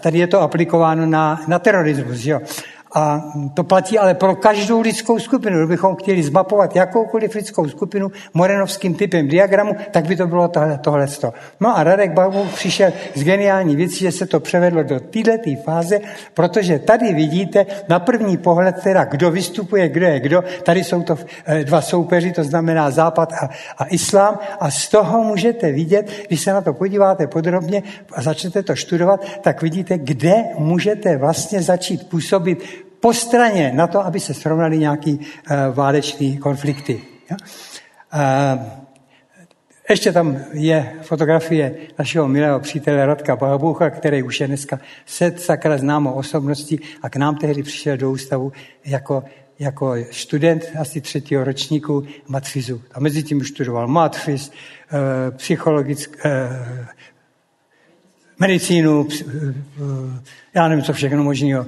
tady je to aplikováno na, na terorismus, jo. A to platí ale pro každou lidskou skupinu. Kdybychom chtěli zmapovat jakoukoliv lidskou skupinu morenovským typem diagramu, tak by to bylo tohle. tohle. No a Radek Bavou přišel z geniální věcí, že se to převedlo do této fáze, protože tady vidíte na první pohled teda, kdo vystupuje, kdo je kdo. Tady jsou to eh, dva soupeři, to znamená Západ a, a Islám. A z toho můžete vidět, když se na to podíváte podrobně a začnete to studovat, tak vidíte, kde můžete vlastně začít působit po straně na to, aby se srovnali nějaký uh, válečný konflikty. Uh, ještě tam je fotografie našeho milého přítele Radka Babucha, který už je dneska set sakra známou osobností a k nám tehdy přišel do ústavu jako, jako student asi třetího ročníku matfizu. A mezi tím studoval matfiz, uh, psychologick, uh, medicínu, já nevím, co všechno možného.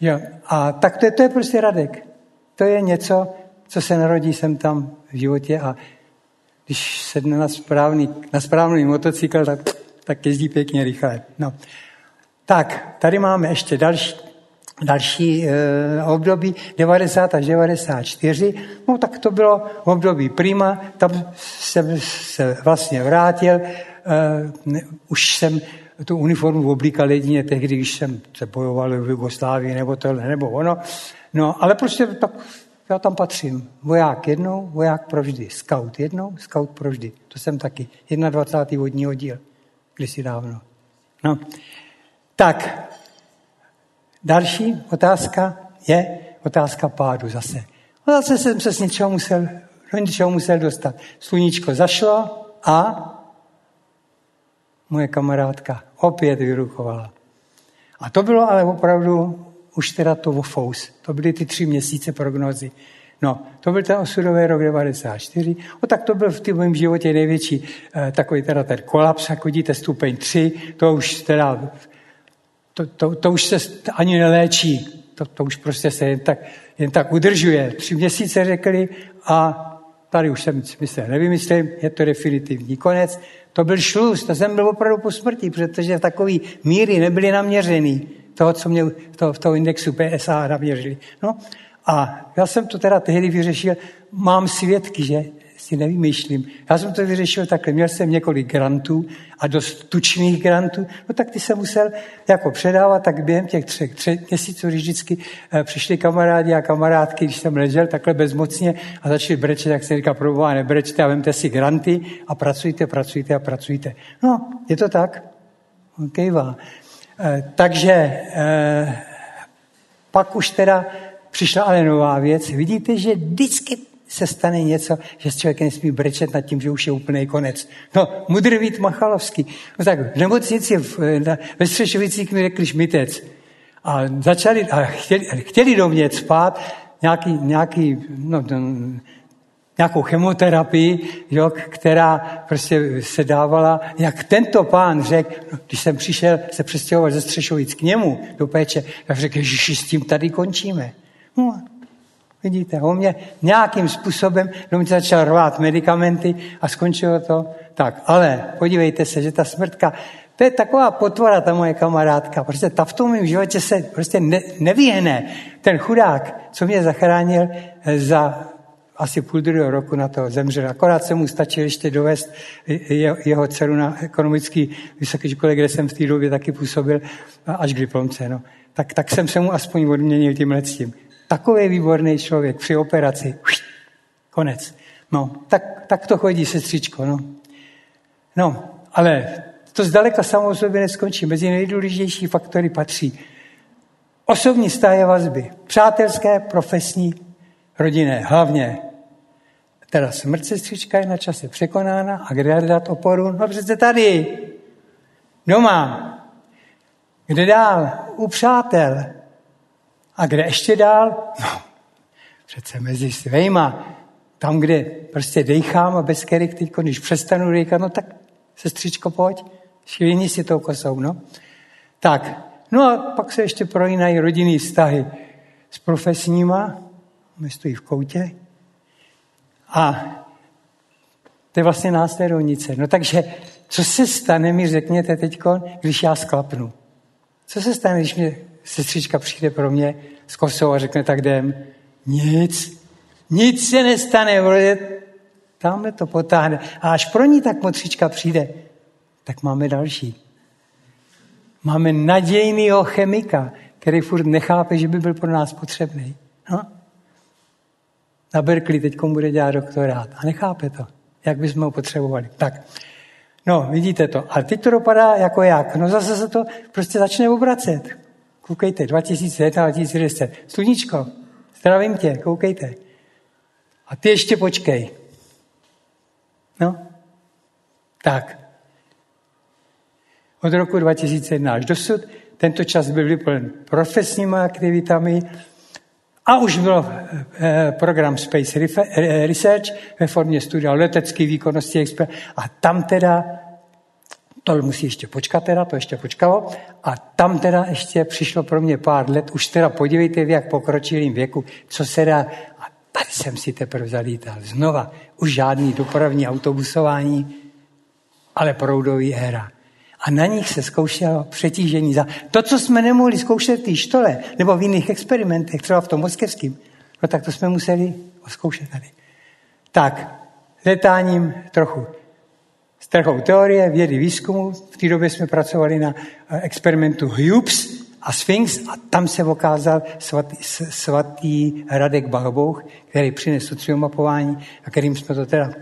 Jo. A tak to je, to je prostě Radek. To je něco, co se narodí sem tam v životě a když sedne na správný, na správný motocykl, tak, tak jezdí pěkně rychle. No. Tak, tady máme ještě další, další e, období, 90 až 94. No tak to bylo období prima, tam jsem se vlastně vrátil, e, už jsem tu uniformu oblíkal jedině tehdy, když jsem se bojoval v Jugoslávii nebo tohle, nebo ono. No, ale prostě tak já tam patřím. Voják jednou, voják provždy. Scout jednou, scout provždy. To jsem taky. 21. vodní oddíl. Kdysi dávno. No. Tak, další otázka je otázka pádu zase. No zase jsem se z něčeho musel, do něčeho musel dostat. Sluníčko zašlo a moje kamarádka opět vyruchovala. A to bylo ale opravdu už teda to vofous. To byly ty tři měsíce prognozy. No, to byl ten osudový rok 94. O tak to byl v tom mém životě největší eh, takový teda ten kolaps, jak vidíte, stupeň 3. To už teda, to, to, to už se ani neléčí. To, to už prostě se jen tak, jen tak udržuje. Tři měsíce řekli a tady už jsem myslel, nevymyslím, je to definitivní konec. To byl šluz, to jsem byl opravdu po smrti, protože takový míry nebyly naměřený toho, co mě to, v toho indexu PSA naměřili. No a já jsem to teda tehdy vyřešil, mám svědky, že si nevymýšlím. Já jsem to vyřešil takhle, měl jsem několik grantů a dost tučných grantů, no tak ty jsem musel jako předávat, tak během těch třech, třech měsíců, vždycky eh, přišli kamarádi a kamarádky, když jsem ležel takhle bezmocně a začali brečet, tak se říká, proboha, nebrečte a vemte si granty a pracujte, pracujte a pracujte. No, je to tak? Kejvá. Eh, takže eh, pak už teda přišla ale nová věc. Vidíte, že vždycky se stane něco, že člověk nesmí brečet nad tím, že už je úplný konec. No, mudr Vít Machalovský. No tak v nemocnici v, na, ve Střešovicích mi řekli šmitec. A začali, a chtěli, chtěli do mě spát nějaký, nějaký no, nějakou chemoterapii, jo, která prostě se dávala, jak tento pán řekl, no, když jsem přišel se přestěhovat ze Střešovic k němu do péče, tak řekl, že s tím tady končíme. No, Vidíte, on mě nějakým způsobem mě začal rvát medicamenty a skončilo to tak. Ale podívejte se, že ta smrtka, to je taková potvora, ta moje kamarádka. Prostě ta v tom mém životě se prostě ne, nevyhne. Ten chudák, co mě zachránil za asi půl druhého roku na to zemřel. Akorát se mu stačil ještě dovést jeho dceru na ekonomický vysoký škole, kde jsem v té době taky působil, až k diplomce. No. Tak, tak jsem se mu aspoň odměnil tím tím. Takový výborný člověk při operaci. Konec. No, tak, tak to chodí, sestřičko. No. no, ale to zdaleka samo o sobě neskončí. Mezi nejdůležitější faktory patří osobní vztahy vazby. Přátelské, profesní, rodinné, hlavně. Teda smrt sestřička je na čase překonána a kde dát oporu? No přece tady, doma. Kde dál? U přátel. A kde ještě dál? No, přece mezi svejma. Tam, kde prostě dejchám a bez kterých teď, když přestanu dejchat, no tak sestřičko, pojď, švihni si tou kosou, no. Tak, no a pak se ještě prolínají rodinný vztahy s profesníma, my stojí v koutě, a to je vlastně následovnice. No takže, co se stane, mi řekněte teď, když já sklapnu? Co se stane, když mě sestřička přijde pro mě s kosou a řekne, tak jdem? Nic. Nic se nestane, protože tamhle to potáhne. A až pro ní tak motřička přijde, tak máme další. Máme nadějného chemika, který furt nechápe, že by byl pro nás potřebný. No? Na Berkeley teď bude dělat doktorát a nechápe to, jak bychom ho potřebovali. Tak, no, vidíte to. A teď to dopadá jako jak? No zase se to prostě začne obracet. Koukejte, 2001, 2010. Sluníčko, zdravím tě, koukejte. A ty ještě počkej. No, tak. Od roku 2001 až dosud tento čas byl vyplněn profesními aktivitami a už byl eh, program Space Research ve formě studia letecké výkonnosti. A tam teda, to musí ještě počkat teda, to ještě počkalo, a tam teda ještě přišlo pro mě pár let, už teda podívejte v jak pokročilým věku, co se dá, Tady jsem si teprve zalítal. Znova, už žádný dopravní autobusování, ale proudový éra. A na nich se zkoušelo přetížení. Za to, co jsme nemohli zkoušet v té štole, nebo v jiných experimentech, třeba v tom moskevském, no tak to jsme museli zkoušet tady. Tak, letáním trochu s trochou teorie, vědy, výzkumu. V té době jsme pracovali na eh, experimentu Hughes, a Sphinx a tam se okázal svatý, svatý Radek Bahbouch, který přinesl tři mapování a kterým jsme to teda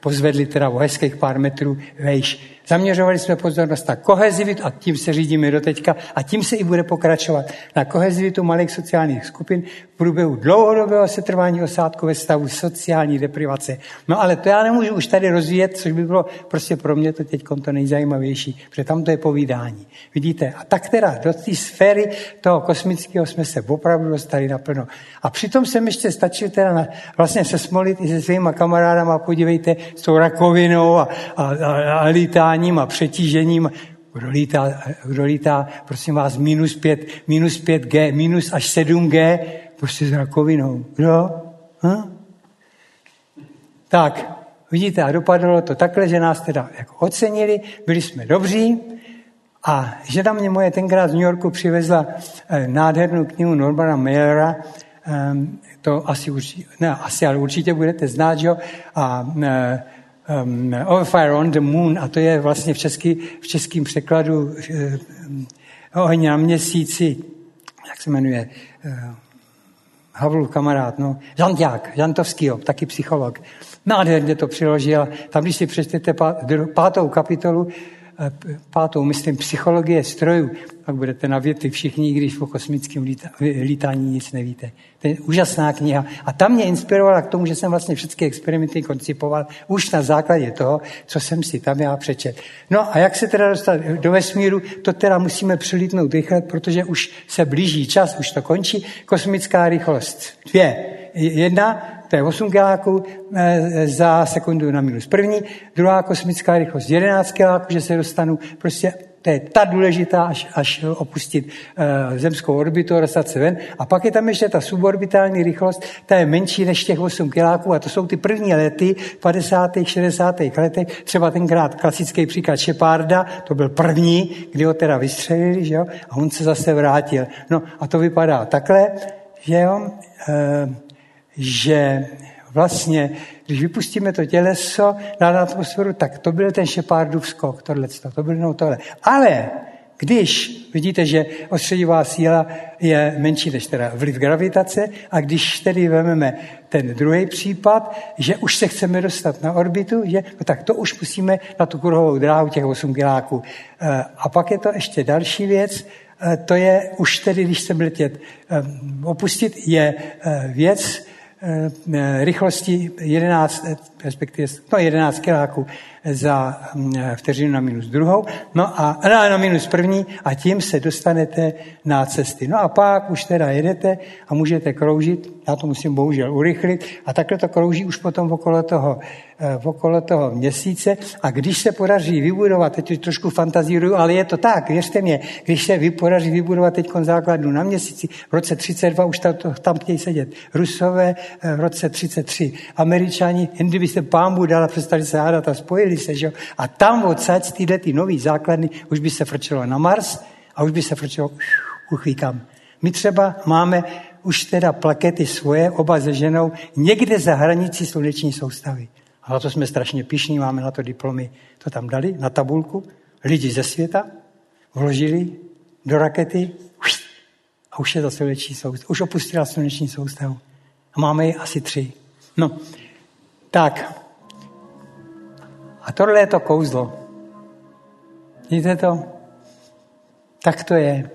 pozvedli teda o hezkých pár metrů vejš. Zaměřovali jsme pozornost na kohezivitu a tím se řídíme do teďka a tím se i bude pokračovat na kohezivitu malých sociálních skupin v průběhu dlouhodobého setrvání osádku ve stavu sociální deprivace. No ale to já nemůžu už tady rozvíjet, což by bylo prostě pro mě to teď to nejzajímavější, protože tam to je povídání. Vidíte? A tak teda do té sféry toho kosmického jsme se opravdu dostali naplno. A přitom jsem ještě stačil teda na, vlastně se smolit i se svýma kamarádama, podívejte, s tou rakovinou a, a, a, a lítáním a přetížením. Kdo lítá, kdo lítá, prosím vás, minus 5, minus 5G, minus až 7G, prostě s rakovinou. Kdo? Ha? Tak, vidíte, a dopadlo to takhle, že nás teda jako ocenili, byli jsme dobří a žena mě moje tenkrát z New Yorku přivezla eh, nádhernou knihu Normana Mayera, ehm, to asi, určitě, ne, asi, ale určitě budete znát, jo, a um, Over Fire on the Moon, a to je vlastně v, český, v českém překladu um, Oheň na měsíci, jak se jmenuje, uh, Havlův kamarád, no, Žanťák, Žantovský, taky psycholog. Nádherně to přiložil. Tam, když si přečtete pátou kapitolu, pátou, myslím, psychologie strojů, pak budete na věty všichni, když o kosmickém lítání nic nevíte. To je úžasná kniha. A tam mě inspirovala k tomu, že jsem vlastně všechny experimenty koncipoval už na základě toho, co jsem si tam já přečet. No a jak se teda dostat do vesmíru, to teda musíme přilítnout rychle, protože už se blíží čas, už to končí. Kosmická rychlost. Dvě. Jedna, to je 8 kiláků eh, za sekundu na minus první, druhá kosmická rychlost 11 kiláků, že se dostanu prostě to je ta důležitá, až, až opustit uh, zemskou orbitu a dostat se ven. A pak je tam ještě ta suborbitální rychlost, ta je menší než těch 8 kiláků a to jsou ty první lety v 50. 60. letech. Třeba tenkrát klasický příklad Šepárda, to byl první, kdy ho teda vystřelili, že jo? a on se zase vrátil. No a to vypadá takhle, že jo, uh, že vlastně, když vypustíme to těleso na atmosféru, tak to byl ten Shepardův skok, tohle, to byl no tohle. Ale když vidíte, že ostředivá síla je menší než teda vliv gravitace a když tedy vezmeme ten druhý případ, že už se chceme dostat na orbitu, že, no tak to už musíme na tu kruhovou dráhu těch 8 kiláků. Eh, a pak je to ještě další věc, eh, to je už tedy, když chceme letět eh, opustit, je věc rychlosti 11, respektive no 11 kiláků za mm, vteřinu na minus druhou, no a na, na minus první a tím se dostanete na cesty. No a pak už teda jedete a můžete kroužit, já to musím bohužel urychlit, a takhle to krouží už potom okolo toho, eh, okolo toho měsíce. A když se podaří vybudovat, teď trošku fantazíruju, ale je to tak, věřte mě, když se podaří vybudovat teď základnu na měsíci, v roce 32 už tam, tam chtějí sedět Rusové, eh, v roce 33 Američani, jen kdyby se pámbu dala přestali se hádat a spojili se, že? a tam odsaď z této nový základny už by se frčelo na Mars a už by se frčelo uchvíkám. My třeba máme už teda plakety svoje, oba se ženou, někde za hranicí sluneční soustavy. A na to jsme strašně pišní, máme na to diplomy, to tam dali na tabulku, lidi ze světa vložili do rakety a už je to sluneční soustav. Už opustila sluneční soustavu. A máme ji asi tři. No, tak. A tohle je to kouzlo. Vidíte to? Tak to je.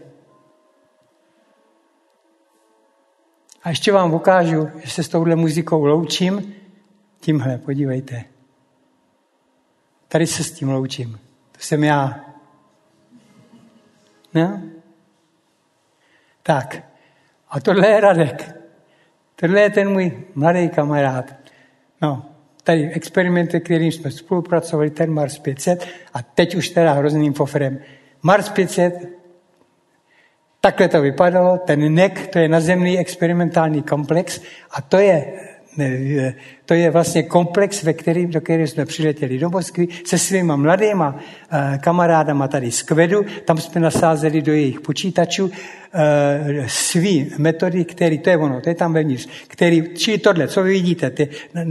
A ještě vám ukážu, že se s touhle muzikou loučím, tímhle, podívejte. Tady se s tím loučím. To jsem já. No? Tak. A tohle je Radek. Tohle je ten můj mladý kamarád. No, tady experimenty, kterým jsme spolupracovali, ten Mars 500 a teď už teda hrozným fofrem. Mars 500 Takhle to vypadalo, ten NEC, to je nazemný experimentální komplex a to je to je vlastně komplex, ve kterým, do kterého jsme přiletěli do Moskvy se svýma mladýma eh, kamarádama tady z Kvedu. Tam jsme nasázeli do jejich počítačů svý metody, který, to je ono, to je tam vevnitř, který, čili tohle, co vy vidíte, ty,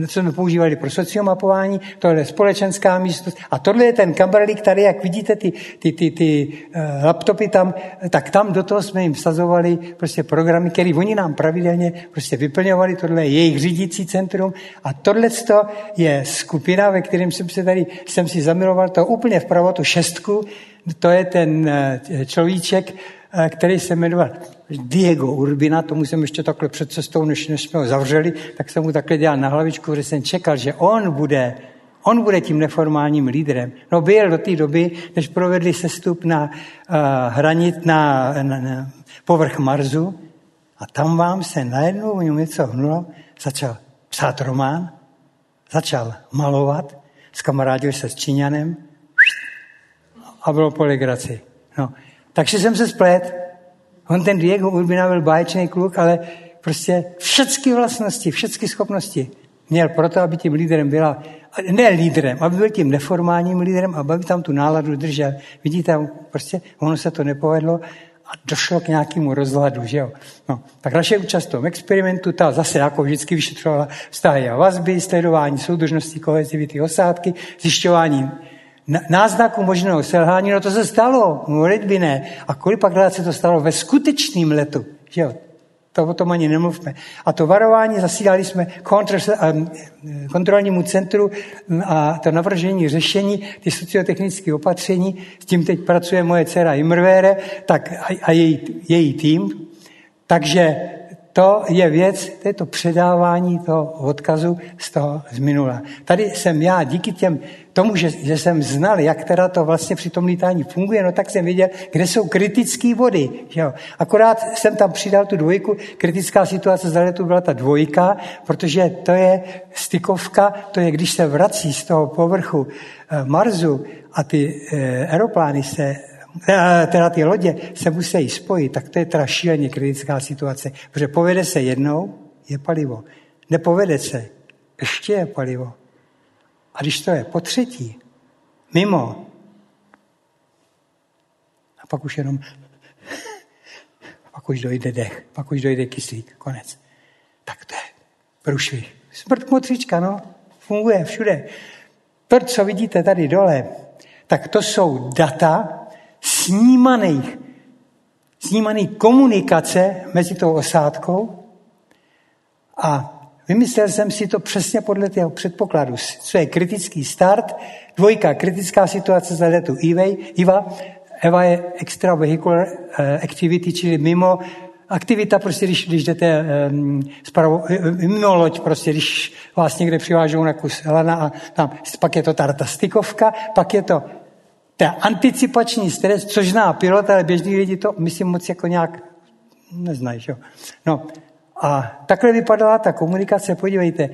co jsme používali pro sociomapování, tohle je společenská místnost. A tohle je ten kamerlík tady, jak vidíte ty, ty, ty, ty uh, laptopy tam, tak tam do toho jsme jim vsazovali prostě programy, které oni nám pravidelně prostě vyplňovali, tohle je jejich řídící centrum. A tohle je skupina, ve kterém jsem se tady, jsem si zamiloval, to úplně vpravo, tu šestku, to je ten uh, človíček, Eh, který se jmenoval Diego Urbina, tomu jsem ještě takhle před cestou, než, než jsme ho zavřeli, tak jsem mu takhle dělal na hlavičku, že jsem čekal, že on bude On bude tím neformálním lídrem. No byl do té doby, než provedli sestup na uh, hranit na, na, na povrch Marsu a tam vám se najednou o něm něco hnulo, začal psát román, začal malovat, skamarádil se s Číňanem a bylo po legraci. No, takže jsem se splet. On ten Diego Urbina byl báječný kluk, ale prostě všechny vlastnosti, všechny schopnosti měl proto, aby tím líderem byla, ne líderem, aby byl tím neformálním líderem, aby tam tu náladu držel. Vidíte, prostě ono se to nepovedlo a došlo k nějakému rozhladu, že jo. No, tak naše účast v tom experimentu, ta zase jako vždycky vyšetřovala vztahy a vazby, sledování soudržnosti, kohezivity, osádky, zjišťování náznaku možného selhání, no to se stalo, no by ne. A kolikrát se to stalo ve skutečném letu, že jo? To o tom ani nemluvme. A to varování zasílali jsme kontrolnímu centru a to navržení řešení, ty sociotechnické opatření, s tím teď pracuje moje dcera Imrvére, tak a, a její, její tým. Takže to je věc, to je to předávání toho odkazu z toho z minula. Tady jsem já díky těm, tomu, že, že jsem znal, jak teda to vlastně při tom lítání funguje, no tak jsem viděl, kde jsou kritické body. Jo. Akorát jsem tam přidal tu dvojku, kritická situace za letu byla ta dvojka, protože to je stykovka, to je, když se vrací z toho povrchu eh, Marsu a ty eh, aeroplány se teda ty lodě se musí spojit, tak to je teda šíleně kritická situace. Protože povede se jednou, je palivo. Nepovede se, ještě je palivo. A když to je po třetí, mimo, a pak už jenom, pak už dojde dech, pak už dojde kyslík, konec. Tak to je průšvih. Smrt motřička, no, funguje všude. To, co vidíte tady dole, tak to jsou data snímaných, snímaný komunikace mezi tou osádkou. A vymyslel jsem si to přesně podle toho předpokladu, co je kritický start, dvojka, kritická situace za letu. IVA, EVA je extravehicular eh, activity, čili mimo. Aktivita, prostě když, když jdete um, spravo, mimo loď, prostě když vás někde přivážou na kus lana a tam, pak je to ta stikovka, pak je to ta anticipační stres, což zná pilot, ale běžní lidi to, myslím, moc jako nějak neznají. Že? No, a takhle vypadala ta komunikace, podívejte,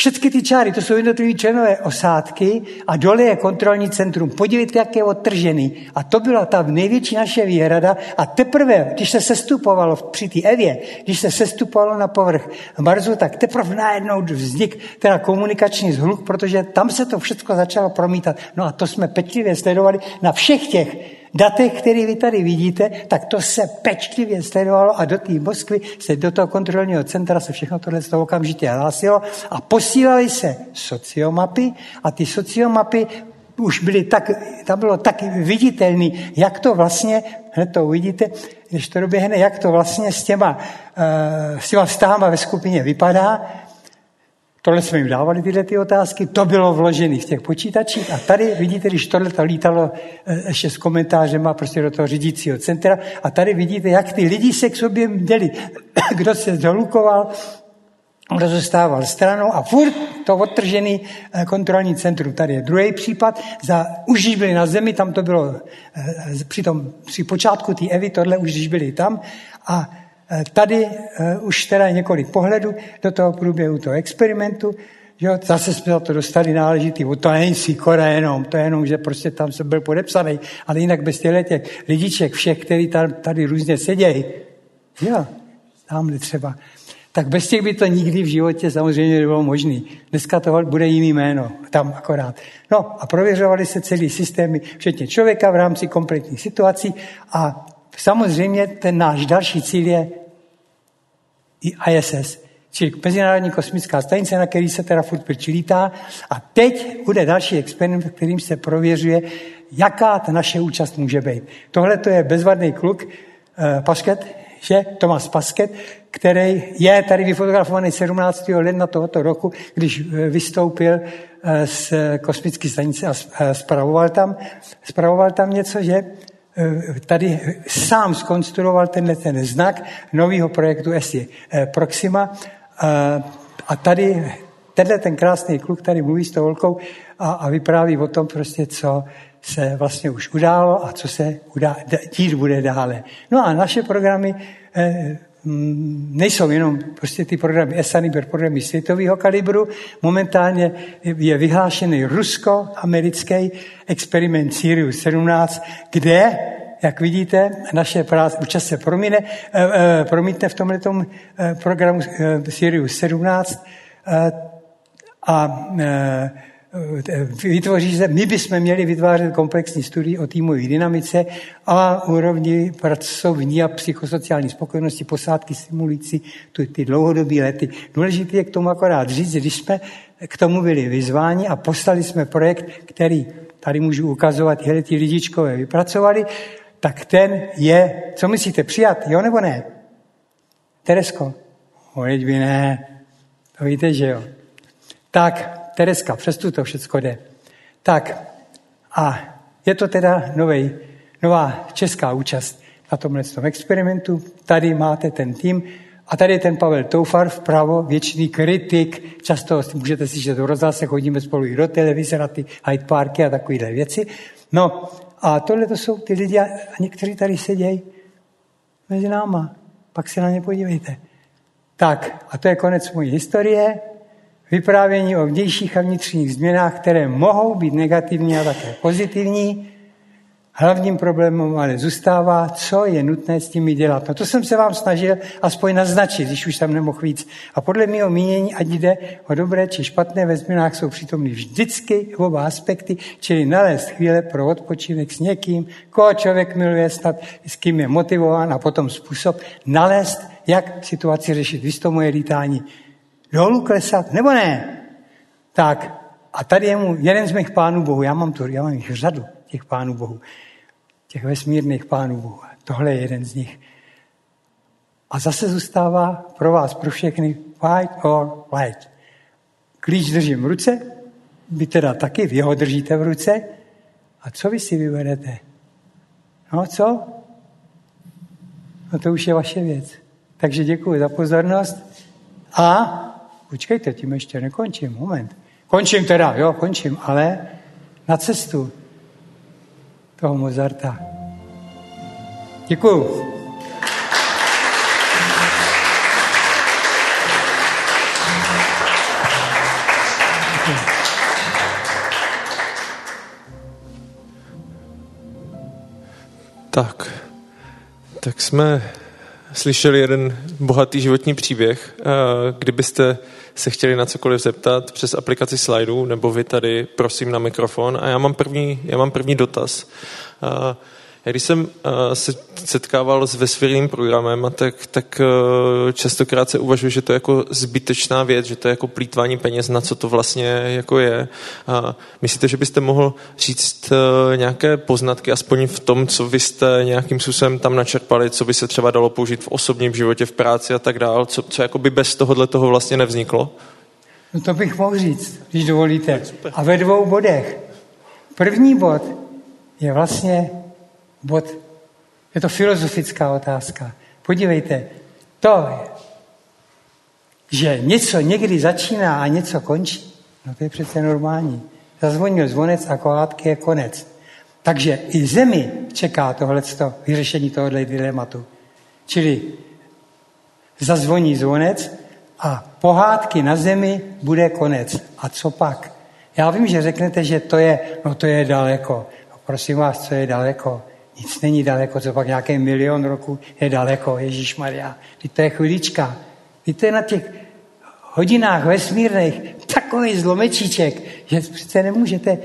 všechny ty čáry, to jsou jednotlivé členové osádky a dole je kontrolní centrum. Podívejte, jak je odtržený. A to byla ta největší naše výhrada. A teprve, když se sestupovalo při té Evě, když se sestupovalo na povrch Marsu, tak teprve najednou vznik teda komunikační zhluk, protože tam se to všechno začalo promítat. No a to jsme pečlivě sledovali na všech těch datech, které vy tady vidíte, tak to se pečlivě sledovalo a do té Moskvy se do toho kontrolního centra se všechno tohle z toho okamžitě hlásilo a posílali se sociomapy a ty sociomapy už byly tak, tam bylo tak viditelný, jak to vlastně, hned to uvidíte, když to doběhne, jak to vlastně s těma, uh, s těma vztahama ve skupině vypadá, Tohle jsme jim dávali tyhle ty otázky, to bylo vložené v těch počítačích. A tady vidíte, když tohle to lítalo eh, ještě s komentářem a prostě do toho řídícího centra. A tady vidíte, jak ty lidi se k sobě měli, kdo se dolukoval, kdo zůstával stranou a furt to odtržený eh, kontrolní centrum. Tady je druhý případ, za, už když byli na zemi, tam to bylo eh, při, tom, při počátku té Evy, tohle už když byli tam. A Eh, tady uh, už teda několik pohledů do toho průběhu toho experimentu. Jo, zase jsme za to dostali náležitý, to není si Kora jenom, to je jenom, že prostě tam jsem byl podepsaný, ale jinak bez těchto těch lidiček všech, kteří tady, tady různě sedějí, jo, tamhle třeba, tak bez těch by to nikdy v životě samozřejmě nebylo možné. Dneska to bude jiný jméno, tam akorát. No a prověřovali se celý systémy, včetně člověka v rámci kompletních situací a samozřejmě ten náš další cíl je ISS, čili Mezinárodní kosmická stanice, na který se teda furt přilítá. A teď bude další experiment, kterým se prověřuje, jaká ta naše účast může být. Tohle to je bezvadný kluk, uh, Pasket, že? Tomas Pasket, který je tady vyfotografovaný 17. ledna tohoto roku, když eh, vystoupil eh, z kosmické stanice a spravoval tam, spravoval tam něco, že? Eh, tady sám skonstruoval tenhle ten znak nového projektu ESI eh, Proxima eh, a tady tenhle ten krásný kluk tady mluví s tou holkou a, a vypráví o tom prostě, co se vlastně už událo a co se udá, dít bude dále. No a naše programy nejsou jenom prostě ty programy ESANIBER, programy světového kalibru. Momentálně je vyhlášený rusko-americký experiment Sirius 17, kde jak vidíte, naše práce, účast se promíne, eh, eh, promítne v tomhle eh, programu Sirius 17 a vytvoří se, my bychom měli vytvářet komplexní studii o týmové dynamice a úrovni pracovní a psychosociální spokojenosti posádky simulující ty, ty dlouhodobé lety. Důležité je k tomu akorát říct, když jsme k tomu byli vyzváni a poslali jsme projekt, který tady můžu ukazovat, tyhle ty lidičkové vypracovali, tak ten je, co myslíte, přijat, jo nebo ne? Teresko, hoď by ne, to víte, že jo. Tak, Tereska, přes to všechno jde. Tak, a je to teda novej, nová česká účast na tomhle tom experimentu. Tady máte ten tým a tady je ten Pavel Toufar vpravo, věčný kritik. Často můžete si, že to se chodíme spolu i do televize na ty Hyde Parky a takovéhle věci. No a tohle to jsou ty lidi, a někteří tady sedějí mezi náma. Pak se na ně podívejte. Tak, a to je konec mojí historie. Vyprávění o vnějších a vnitřních změnách, které mohou být negativní a také pozitivní. Hlavním problémem ale zůstává, co je nutné s tím dělat. No to jsem se vám snažil aspoň naznačit, když už tam nemohl víc. A podle mého mínění, ať jde o dobré či špatné ve změnách, jsou přítomny vždycky oba aspekty, čili nalézt chvíle pro odpočinek s někým, koho člověk miluje snad, s kým je motivován a potom způsob nalézt, jak situaci řešit. Vy to moje lítání dolů klesat, nebo ne? Tak, a tady je mu jeden z mých pánů Bohu, já mám, tu, já mám jich řadu, těch pánů Bohu, těch vesmírných pánů Bohu. Tohle je jeden z nich. A zase zůstává pro vás, pro všechny, fight or flight. Klíč držím v ruce, vy teda taky, vy ho držíte v ruce. A co vy si vyberete? No co? No to už je vaše věc. Takže děkuji za pozornost. A počkejte, tím ještě nekončím. Moment. Končím teda, jo, končím, ale na cestu toho Mozarta. Děkuju. Tak, tak jsme slyšeli jeden bohatý životní příběh. Kdybyste se chtěli na cokoliv zeptat přes aplikaci slajdů, nebo vy tady, prosím, na mikrofon. A já mám první, já mám první dotaz. Když jsem uh, se setkával s vesmírným programem, tak, tak uh, častokrát se uvažuje, že to je jako zbytečná věc, že to je jako plítvání peněz, na co to vlastně jako je. A myslíte, že byste mohl říct uh, nějaké poznatky, aspoň v tom, co vy jste nějakým způsobem tam načerpali, co by se třeba dalo použít v osobním životě, v práci a tak dál, co, co jako by bez tohohle toho vlastně nevzniklo? No to bych mohl říct, když dovolíte. A ve dvou bodech. První bod je vlastně bod, je to filozofická otázka. Podívejte, to, že něco někdy začíná a něco končí, no to je přece normální. Zazvonil zvonec a kohátky je konec. Takže i zemi čeká tohleto, vyřešení tohohle dilematu. Čili zazvoní zvonec a pohádky na zemi bude konec. A co pak? Já vím, že řeknete, že to je, no to je daleko. No prosím vás, co je daleko? Nic není daleko, co pak nějaký milion roku je daleko, Ježíš Maria. To je chvilička. to je na těch hodinách vesmírných takový zlomečíček, že přece nemůžete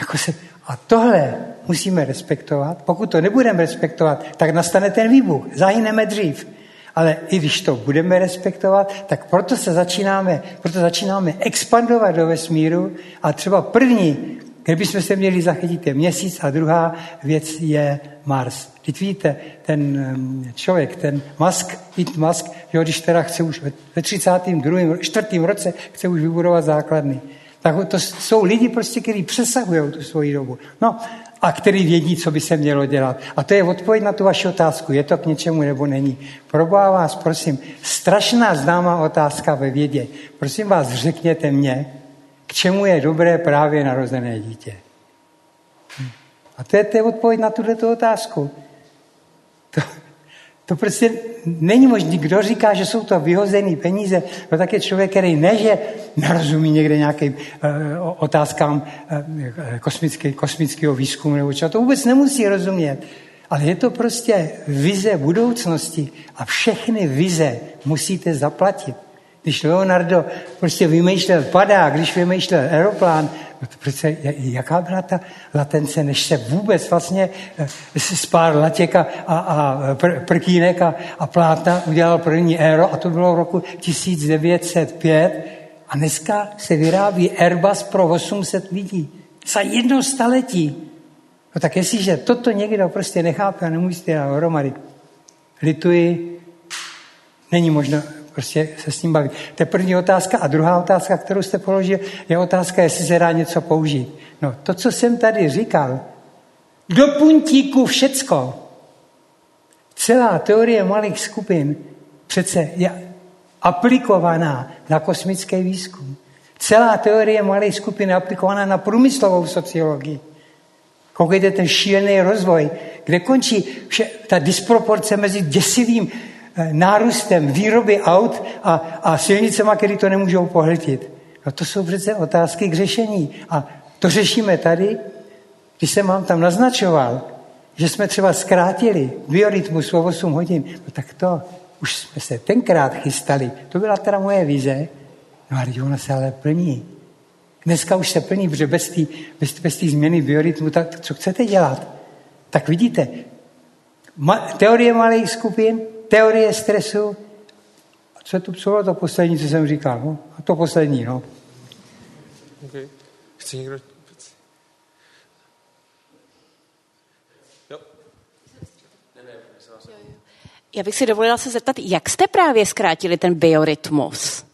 jako se... A tohle musíme respektovat. Pokud to nebudeme respektovat, tak nastane ten výbuch. Zahyneme dřív. Ale i když to budeme respektovat, tak proto se začínáme, proto začínáme expandovat do vesmíru a třeba první Kdybychom se měli zachytit je měsíc a druhá věc je Mars. Teď víte, ten člověk, ten Musk, Elon Musk, jo, když teda chce už ve 32. čtvrtém roce chce už vybudovat základny. Tak to jsou lidi prostě, kteří přesahují tu svoji dobu. No a který vědí, co by se mělo dělat. A to je odpověď na tu vaši otázku. Je to k něčemu nebo není? Probá vás, prosím, strašná známá otázka ve vědě. Prosím vás, řekněte mě, čemu je dobré právě narozené dítě. A to je, to je odpověď na tuto otázku. To, to prostě není možné. Kdo říká, že jsou to vyhozené peníze, no tak je člověk, který ne, že nerozumí někde nějakým uh, otázkám uh, kosmické, kosmického výzkumu nebo čo. To vůbec nemusí rozumět. Ale je to prostě vize budoucnosti a všechny vize musíte zaplatit. Když Leonardo prostě vymýšlel padák, když vymýšlel aeroplán, no to přece, jaká byla ta latence, než se vůbec vlastně z eh, pár latěk a, a pr, prkínek a, a plátna udělal první aero a to bylo v roku 1905 a dneska se vyrábí Airbus pro 800 lidí. Za jedno staletí. No tak jestliže toto někdo prostě nechápe a nemusíte dát dohromady, lituji, není možno prostě se s ním bavit. To je první otázka. A druhá otázka, kterou jste položil, je otázka, jestli se dá něco použít. No, to, co jsem tady říkal, do puntíku všecko. Celá teorie malých skupin přece je aplikovaná na kosmický výzkum. Celá teorie malých skupin je aplikovaná na průmyslovou sociologii. Koukejte ten šílený rozvoj, kde končí vše, ta disproporce mezi děsivým nárůstem výroby aut a, a silnicema, které to nemůžou pohltit. No to jsou přece otázky k řešení. A to řešíme tady, když jsem vám tam naznačoval, že jsme třeba zkrátili biorytmus o 8 hodin, no tak to už jsme se tenkrát chystali. To byla teda moje vize, no ale ona se ale plní. Dneska už se plní, protože bez té bez, bez změny biorytmu, tak co chcete dělat? Tak vidíte, ma, teorie malých skupin, teorie stresu, Co, to, co bylo to poslední, co jsem říkal? No? A to poslední, no. Okay. Chce někdo... Já bych si dovolila se zeptat, jak jste právě zkrátili ten biorytmus?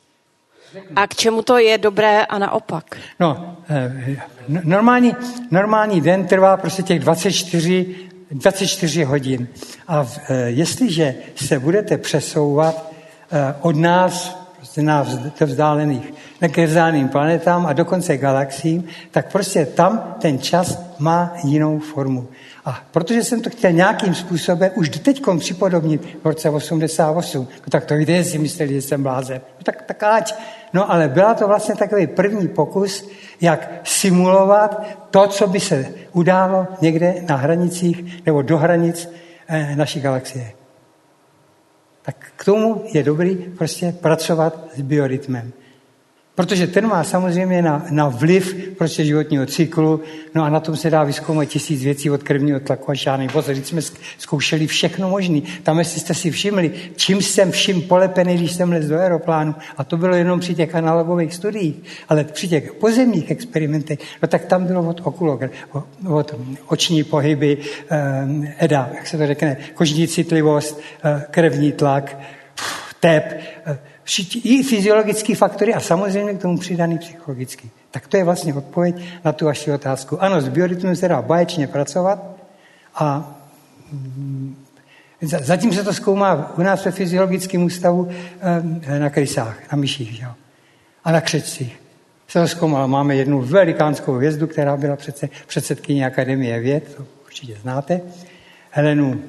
A k čemu to je dobré a naopak? No, eh, normální, normální den trvá prostě těch 24, 24 hodin. A eh, jestliže se budete přesouvat eh, od nás, prostě na vzdálených, ke planetám a dokonce galaxiím, tak prostě tam ten čas má jinou formu. A protože jsem to chtěl nějakým způsobem už teď připodobnit v roce 88, no tak to jde, si mysleli, že jsem blázen. No tak, tak ať. No ale byla to vlastně takový první pokus, jak simulovat to, co by se událo někde na hranicích nebo do hranic eh, naší galaxie. Tak k tomu je dobrý prostě pracovat s biorytmem. Protože ten má samozřejmě na, na vliv prostě životního cyklu, no a na tom se dá vyzkoumat tisíc věcí od krevního tlaku a žádný pozor. Když jsme zkoušeli všechno možné, tam jestli jste si všimli, čím jsem všim polepený, když jsem lez do aeroplánu, a to bylo jenom při těch analogových studiích, ale při těch pozemních experimentech, no tak tam bylo od okulogra, od oční pohyby, eh, EDA, jak se to řekne, kožní citlivost, eh, krevní tlak, tep, eh, i fyziologické faktory a samozřejmě k tomu přidaný psychologický. Tak to je vlastně odpověď na tu vaši otázku. Ano, s biorytmem se dá báječně pracovat a mm, zatím se to zkoumá u nás ve fyziologickém ústavu eh, na krysách, na myších že? a na křečcích. Se to zkoumalo. Máme jednu velikánskou hvězdu, která byla přece předsedkyně Akademie věd, to určitě znáte, Helenu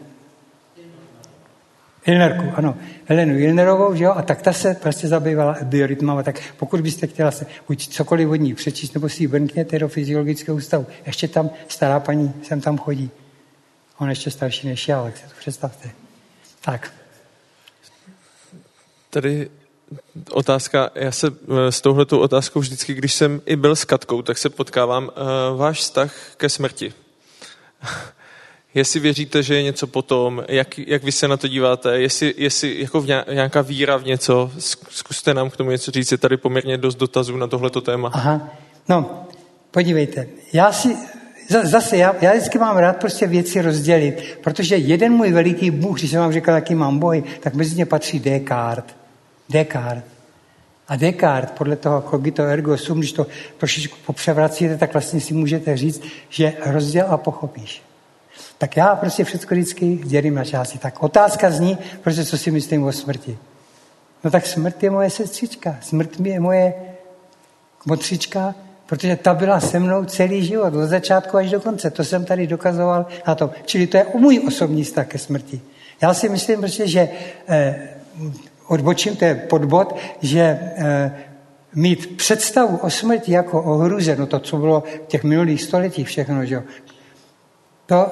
Ilnerku, ano. Helenu Ilnerovou, že jo? A tak ta se prostě zabývala biorytmama. Tak pokud byste chtěla se buď cokoliv od ní přečíst, nebo si ji vrkněte do fyziologického ústavu. Ještě tam stará paní sem tam chodí. On ještě starší než já, tak si to představte. Tak. Tady otázka, já se eh, s touhletou otázkou vždycky, když jsem i byl s Katkou, tak se potkávám. Uh, váš vztah ke smrti jestli věříte, že je něco potom, jak, jak vy se na to díváte, jestli, jestli jako v nějaká víra v něco, zkuste nám k tomu něco říct, je tady poměrně dost dotazů na tohleto téma. Aha, no, podívejte, já si, zase, já, já vždycky mám rád prostě věci rozdělit, protože jeden můj veliký Bůh, když jsem vám říkal, jaký mám boj, tak mezi ně patří Descartes. Descartes. A Descartes, podle toho cogito ergo sum, když to trošičku popřevracíte, tak vlastně si můžete říct, že rozděl a pochopíš. Tak já prostě všechno vždycky dělím na části. Tak otázka zní, prostě co si myslím o smrti. No tak smrt je moje sestřička, smrt mi je moje motřička, protože ta byla se mnou celý život, od začátku až do konce. To jsem tady dokazoval na tom. Čili to je můj osobní vztah ke smrti. Já si myslím prostě, že eh, odbočím, to je podbod, že eh, mít představu o smrti jako o hruze, no to, co bylo v těch minulých stoletích všechno, že jo, to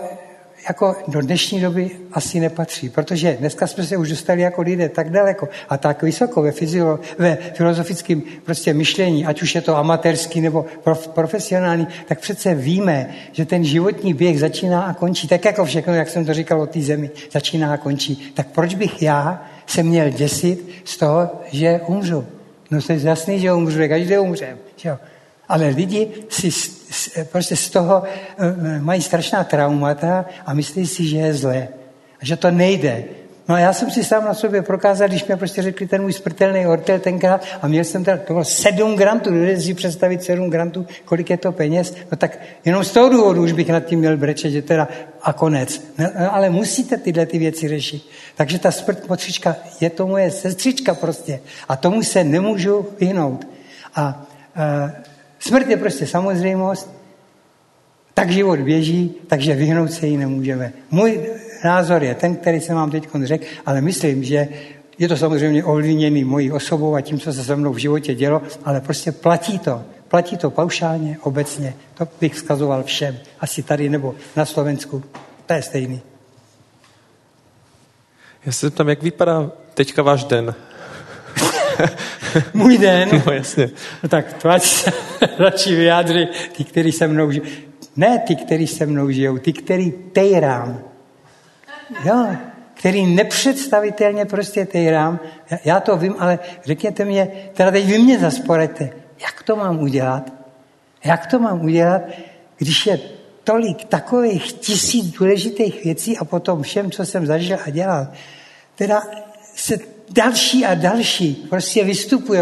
jako do dnešní doby asi nepatří, protože dneska jsme se už dostali jako lidé tak daleko a tak vysoko ve, fyzio, ve filozofickém prostě myšlení, ať už je to amatérský nebo prof, profesionální, tak přece víme, že ten životní běh začíná a končí, tak jako všechno, jak jsem to říkal o té zemi, začíná a končí. Tak proč bych já se měl děsit z toho, že umřu? No to je jasný, že umřu, každý umřem. Že jo? Ale lidi si prostě z toho eh, mají strašná traumata a myslí si, že je zlé. A že to nejde. No a já jsem si sám na sobě prokázal, když mi prostě řekli ten můj smrtelný ortel tenkrát a měl jsem teda, to bylo sedm grantů, dovedete si představit sedm grantů, kolik je to peněz, no tak jenom z toho důvodu už bych nad tím měl brečet, že teda a konec. No, no, ale musíte tyhle ty věci řešit. Takže ta smrt motřička je to moje sestřička prostě a tomu se nemůžu vyhnout. A, a Smrt je prostě samozřejmost, tak život běží, takže vyhnout se jí nemůžeme. Můj názor je ten, který jsem vám teď řekl, ale myslím, že je to samozřejmě ovlivněný mojí osobou a tím, co se se mnou v životě dělo, ale prostě platí to. Platí to paušálně, obecně. To bych vzkazoval všem. Asi tady nebo na Slovensku. To je stejný. Já se tam, jak vypadá teďka váš den? Můj den. No jasně. No tak to ať se radši vyjádří ty, kteří se mnou žijou. Ne ty, kteří se mnou žijou, ty, který tejrám. Jo, který nepředstavitelně prostě tejrám. Já to vím, ale řekněte mě, teda teď vy mě zasporete, jak to mám udělat? Jak to mám udělat, když je tolik takových tisíc důležitých věcí a potom všem, co jsem zažil a dělal, teda se další a další prostě vystupují.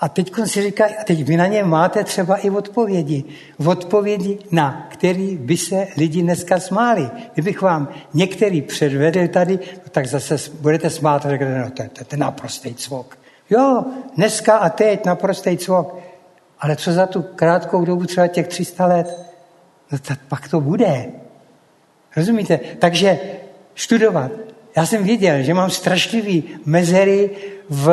A teď si říkají, a teď vy na ně máte třeba i odpovědi. Odpovědi, na který by se lidi dneska smáli. Kdybych vám některý předvedl tady, no tak zase budete smát a řeknete, no to, to, to je naprostý cvok. Jo, dneska a teď naprostý cvok. Ale co za tu krátkou dobu, třeba těch 300 let, no tak pak to bude. Rozumíte? Takže studovat. Já jsem věděl, že mám strašlivý mezery v,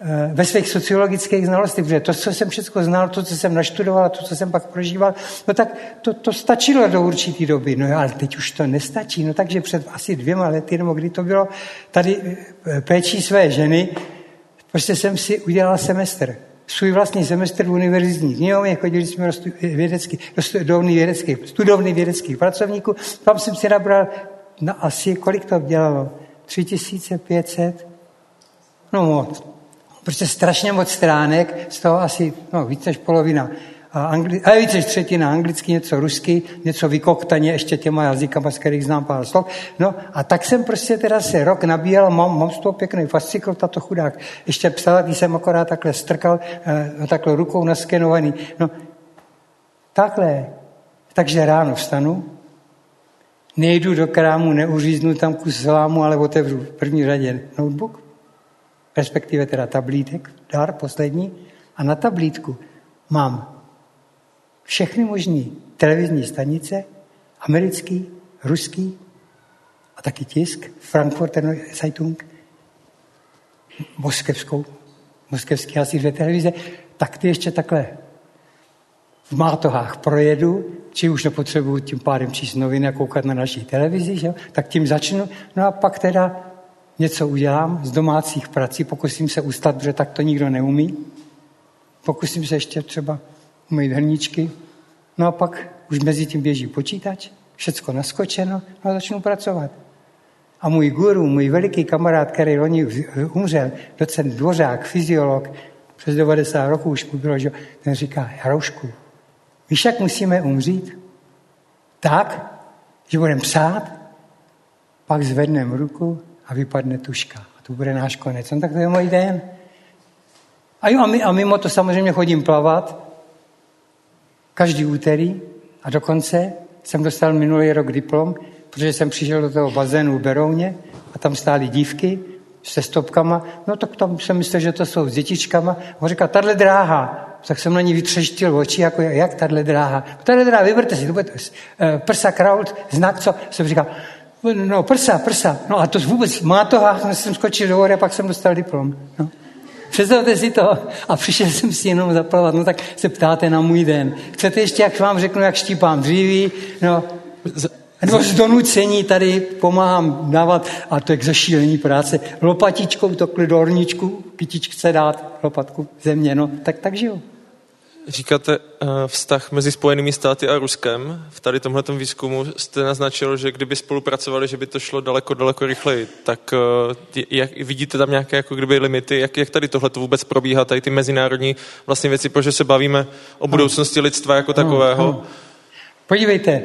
eh, ve svých sociologických znalostech, protože to, co jsem všechno znal, to, co jsem naštudoval, to, co jsem pak prožíval, no tak to, to stačilo do určité doby. No ale teď už to nestačí. No takže před asi dvěma lety, nebo kdy to bylo, tady eh, péčí své ženy, prostě jsem si udělal semestr svůj vlastní semestr v univerzitní knihovně, chodili jsme do, vědecký, do vědeckých, studovny vědeckých pracovníků, tam jsem si nabral, no asi kolik to dělalo? 3500? No moc. Prostě strašně moc stránek, z toho asi no, více než polovina a, angli, a více než třetina anglicky, něco rusky, něco vykoktaně ještě těma jazykama, z kterých znám pár slov. No a tak jsem prostě teda se rok nabíjel, mám, mám z toho pěkný fascikl, tato chudák. Ještě psal, když jsem akorát takhle strkal, eh, takhle rukou naskenovaný. No, takhle. Takže ráno vstanu, nejdu do krámu, neuříznu tam kus zlámu, ale otevřu v první řadě notebook, respektive teda tablítek, dar poslední, a na tablítku mám všechny možné televizní stanice, americký, ruský a taky tisk, Frankfurter Zeitung, moskevskou, moskevský asi dvě televize, tak ty ještě takhle v mátohách projedu, či už nepotřebuju tím pádem číst noviny a koukat na naší televizi, že? tak tím začnu. No a pak teda něco udělám z domácích prací, pokusím se ustat, protože tak to nikdo neumí. Pokusím se ještě třeba umýt hrníčky, no a pak už mezi tím běží počítač, všecko naskočeno, no a začnu pracovat. A můj guru, můj veliký kamarád, který loni umřel, docent Dvořák, fyziolog, přes 90 roků už mu bylo, že ten říká, Jaroušku, víš, jak musíme umřít? Tak, že budeme psát, pak zvedneme ruku a vypadne tuška. A to bude náš konec. No tak to je můj den. A jo, a, my, a mimo to samozřejmě chodím plavat, každý úterý a dokonce jsem dostal minulý rok diplom, protože jsem přišel do toho bazénu v Berouně a tam stály dívky se stopkama, no tak tam jsem myslel, že to jsou s dětičkama. On říkal, tahle dráha. Tak jsem na ní vytřeštil oči, jako jak tahle dráha. Tahle dráha, vyberte si, to bude eh, prsa kraut, znak co. Jsem říkal, no prsa, prsa. No a to vůbec má to, a jsem skočil do a pak jsem dostal diplom. No. Představte si to. A přišel jsem si jenom zaplavat. No tak se ptáte na můj den. Chcete ještě, jak vám řeknu, jak štípám dříví? No, nebo z donucení tady pomáhám dávat, a to je k zašílení práce, lopatičkou to do horničku, kytičce dát lopatku země, no, tak tak žiju. Říkáte uh, vztah mezi Spojenými státy a Ruskem. V tady tomhle výzkumu jste naznačil, že kdyby spolupracovali, že by to šlo daleko, daleko rychleji. Tak uh, jak, vidíte tam nějaké jako kdyby limity? Jak, jak tady tohle vůbec probíhá, tady ty mezinárodní vlastně věci, protože se bavíme o budoucnosti lidstva jako takového? Podívejte,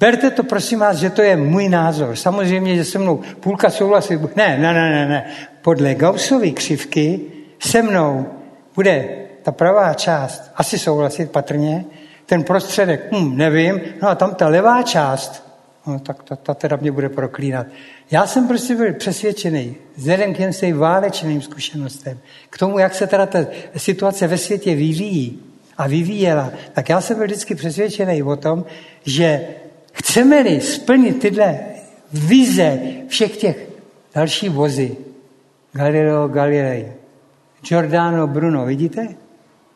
Berte to, prosím vás, že to je můj názor. Samozřejmě, že se mnou půlka souhlasí. Ne, ne, ne, ne, ne. Podle Gaussovy křivky se mnou bude ta pravá část asi souhlasit patrně, ten prostředek, hm, nevím, no a tam ta levá část, no tak ta, ta teda mě bude proklínat. Já jsem prostě byl přesvědčený, vzhledem k těm svým válečným zkušenostem, k tomu, jak se teda ta situace ve světě vyvíjí a vyvíjela, tak já jsem byl vždycky přesvědčený o tom, že chceme-li splnit tyhle vize všech těch dalších vozy, Galileo Galilei, Giordano Bruno, vidíte?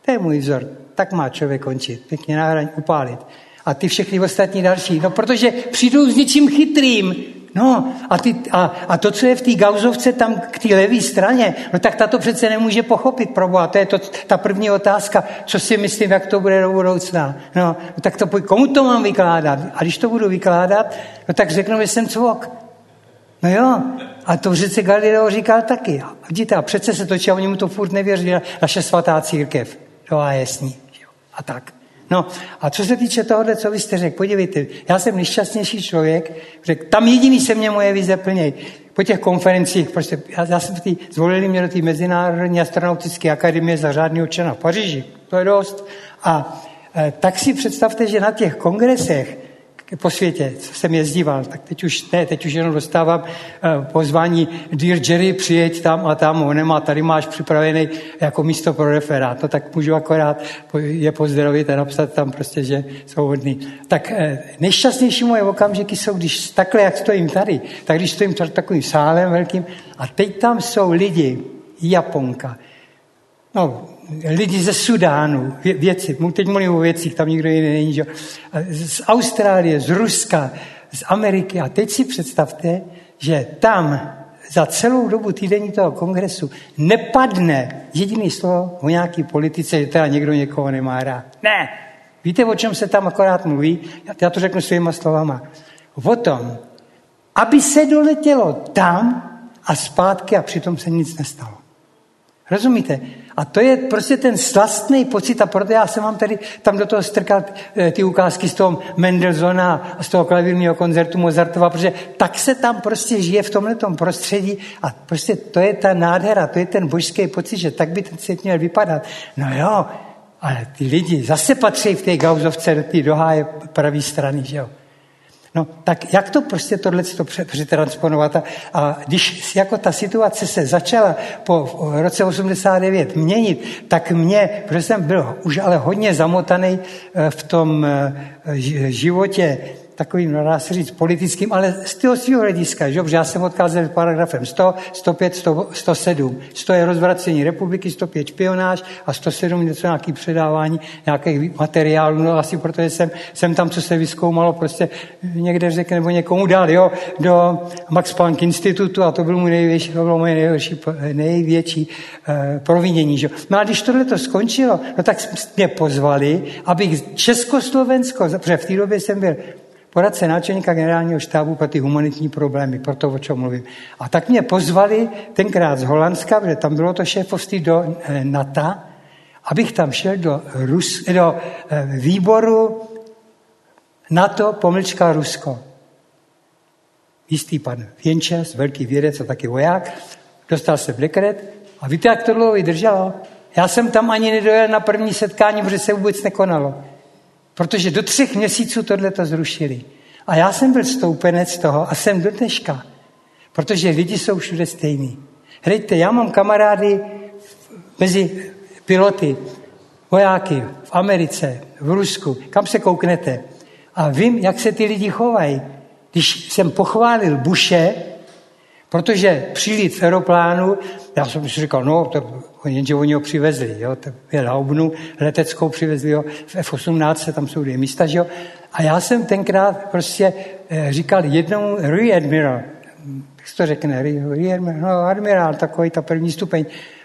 To je můj vzor. Tak má člověk končit. Pěkně na hraň upálit. A ty všechny ostatní další. No protože přijdou s něčím chytrým, No a, ty, a, a to, co je v té gauzovce tam k té levé straně, no tak ta to přece nemůže pochopit, proboha. To je to, ta první otázka, co si myslím, jak to bude do budoucna. No, no tak to komu to mám vykládat? A když to budu vykládat, no tak řeknu, že jsem cvok. No jo, a to přece Galileo říkal taky. Vidíte, a přece se točí a oni mu to furt nevěří, naše svatá církev. A jasný. A tak. No a co se týče tohohle, co vy jste řekl, podívejte, já jsem nejšťastnější člověk, řekl, tam jediný se mě moje vize plněj. Po těch konferencích, prostě, já, já jsem tý, zvolili mě do té Mezinárodní astronautické akademie za řádného člena v Paříži, to je dost. A e, tak si představte, že na těch kongresech po světě, co jsem jezdíval, tak teď už ne, teď už jenom dostávám eh, pozvání Dear Jerry, přijeď tam a tam, on nemá, tady máš připravený jako místo pro referát, no tak můžu akorát je pozdravit a napsat tam prostě, že jsou hodný. Tak eh, nejšťastnější moje okamžiky jsou, když takhle, jak stojím tady, tak když stojím tady takovým sálem velkým a teď tam jsou lidi, Japonka, no, lidi ze Sudánu, věci, teď mluvím o věcích, tam nikdo jiný není, že? z Austrálie, z Ruska, z Ameriky. A teď si představte, že tam za celou dobu týdenní toho kongresu nepadne jediný slovo o nějaký politice, že teda někdo někoho nemá rád. Ne! Víte, o čem se tam akorát mluví? Já to řeknu svýma slovama. O tom, aby se doletělo tam a zpátky a přitom se nic nestalo. Rozumíte? A to je prostě ten slastný pocit a proto já jsem vám tady tam do toho strkat eh, ty ukázky z toho Mendelssohna a z toho klavírního koncertu Mozartova, protože tak se tam prostě žije v tomhle prostředí a prostě to je ta nádhera, to je ten božský pocit, že tak by ten svět měl vypadat. No jo, ale ty lidi zase patří v té gauzovce do té doháje pravé strany, že jo. No, tak jak to prostě tohle to přetransponovat? A, když jako ta situace se začala po roce 89 měnit, tak mě, protože jsem byl už ale hodně zamotaný eh, v tom eh, životě takovým, no dá se říct, politickým, ale z toho svého hlediska, že? já jsem odkázel paragrafem 100, 105, 100, 107. 100 je rozvracení republiky, 105 špionáž a 107 něco nějaký předávání nějakých materiálů, no asi protože jsem, jsem tam, co se vyskoumalo, prostě někde řekl, nebo někomu dal, jo, do Max Planck institutu a to byl můj největší, to bylo moje největší, největší uh, provinění, že? No a když tohle to skončilo, no tak mě pozvali, abych Československo, protože v té době jsem byl poradce náčelníka generálního štábu pro ty humanitní problémy, pro to, o čem mluvím. A tak mě pozvali tenkrát z Holandska, protože tam bylo to šéfovství do eh, NATO, abych tam šel do, Rus, do eh, výboru NATO pomlčka Rusko. Jistý pan Věnčas, velký vědec a taky voják, dostal se v dekret a víte, jak to dlouho vydrželo? Já jsem tam ani nedojel na první setkání, protože se vůbec nekonalo. Protože do třech měsíců tohle to zrušili. A já jsem byl stoupenec toho a jsem do dneška. Protože lidi jsou všude stejní. Hlejte, já mám kamarády mezi piloty, vojáky v Americe, v Rusku, kam se kouknete. A vím, jak se ty lidi chovají. Když jsem pochválil Buše, protože přilít v aeroplánu, já jsem si říkal, no, to jenže oni ho přivezli, jo, to je Laubnu, leteckou přivezli ho v F-18, tam jsou dvě místa, jo. A já jsem tenkrát prostě eh, říkal jednou Rear Admiral, jak to řekne, Rear Admiral, no, admirál, takový ta první stupeň,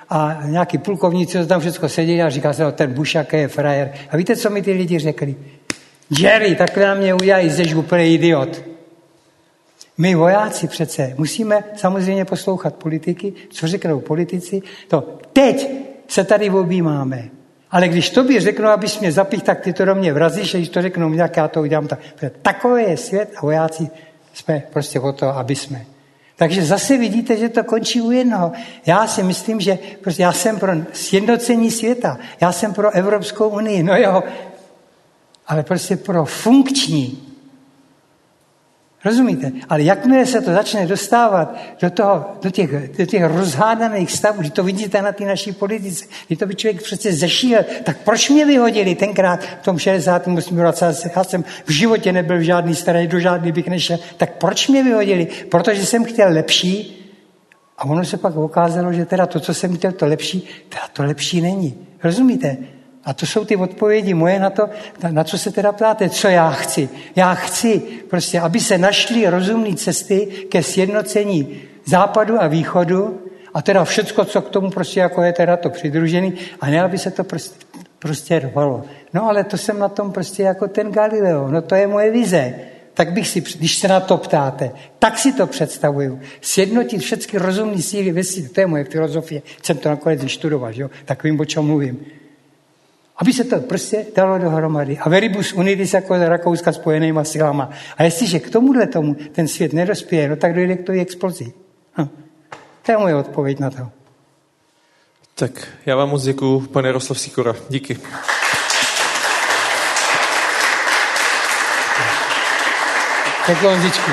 a nějaký plukovníci, co tam všechno seděli a říká se, no, ten Bušak je frajer. A víte, co mi ty lidi řekli? Jerry, takhle na mě udělají, jsi úplně idiot. My vojáci přece musíme samozřejmě poslouchat politiky, co řeknou politici. To teď se tady objímáme. Ale když tobě řeknou, abys mě zapích, tak ty to do mě vrazíš, a když to řeknou, jak já to udělám, tak takový je svět a vojáci jsme prostě o to, aby jsme. Takže zase vidíte, že to končí u jednoho. Já si myslím, že prostě já jsem pro sjednocení světa, já jsem pro Evropskou unii, no jo, ale prostě pro funkční Rozumíte? Ale jakmile se to začne dostávat do, toho, do, těch, do těch rozhádaných stavů, když to vidíte na té naší politice, když to by člověk přece zešíl, tak proč mě vyhodili tenkrát v tom 68. roce? Já jsem v životě nebyl v žádný starý, do žádný bych nešel. Tak proč mě vyhodili? Protože jsem chtěl lepší a ono se pak ukázalo, že teda to, co jsem chtěl, to lepší, teda to lepší není. Rozumíte? A to jsou ty odpovědi moje na to, na co se teda ptáte, co já chci. Já chci prostě, aby se našly rozumné cesty ke sjednocení západu a východu a teda všecko, co k tomu prostě jako je teda to přidružený a ne, aby se to prostě, prostě rvalo. No ale to jsem na tom prostě jako ten Galileo, no to je moje vize. Tak bych si, když se na to ptáte, tak si to představuju. Sjednotit všechny rozumné síly ve to je moje filozofie, jsem to nakonec vyštudoval, že jo? tak vím, o čem mluvím. Aby se to prostě dalo dohromady. A veribus unidis jako Rakouska spojenýma silama. A jestliže k tomuhle tomu ten svět nedospěje, no tak dojde k té explozi. Hm. To je moje odpověď na to. Tak já vám moc děkuju, pane Jaroslav Sikora. Díky. Tak Honzičku.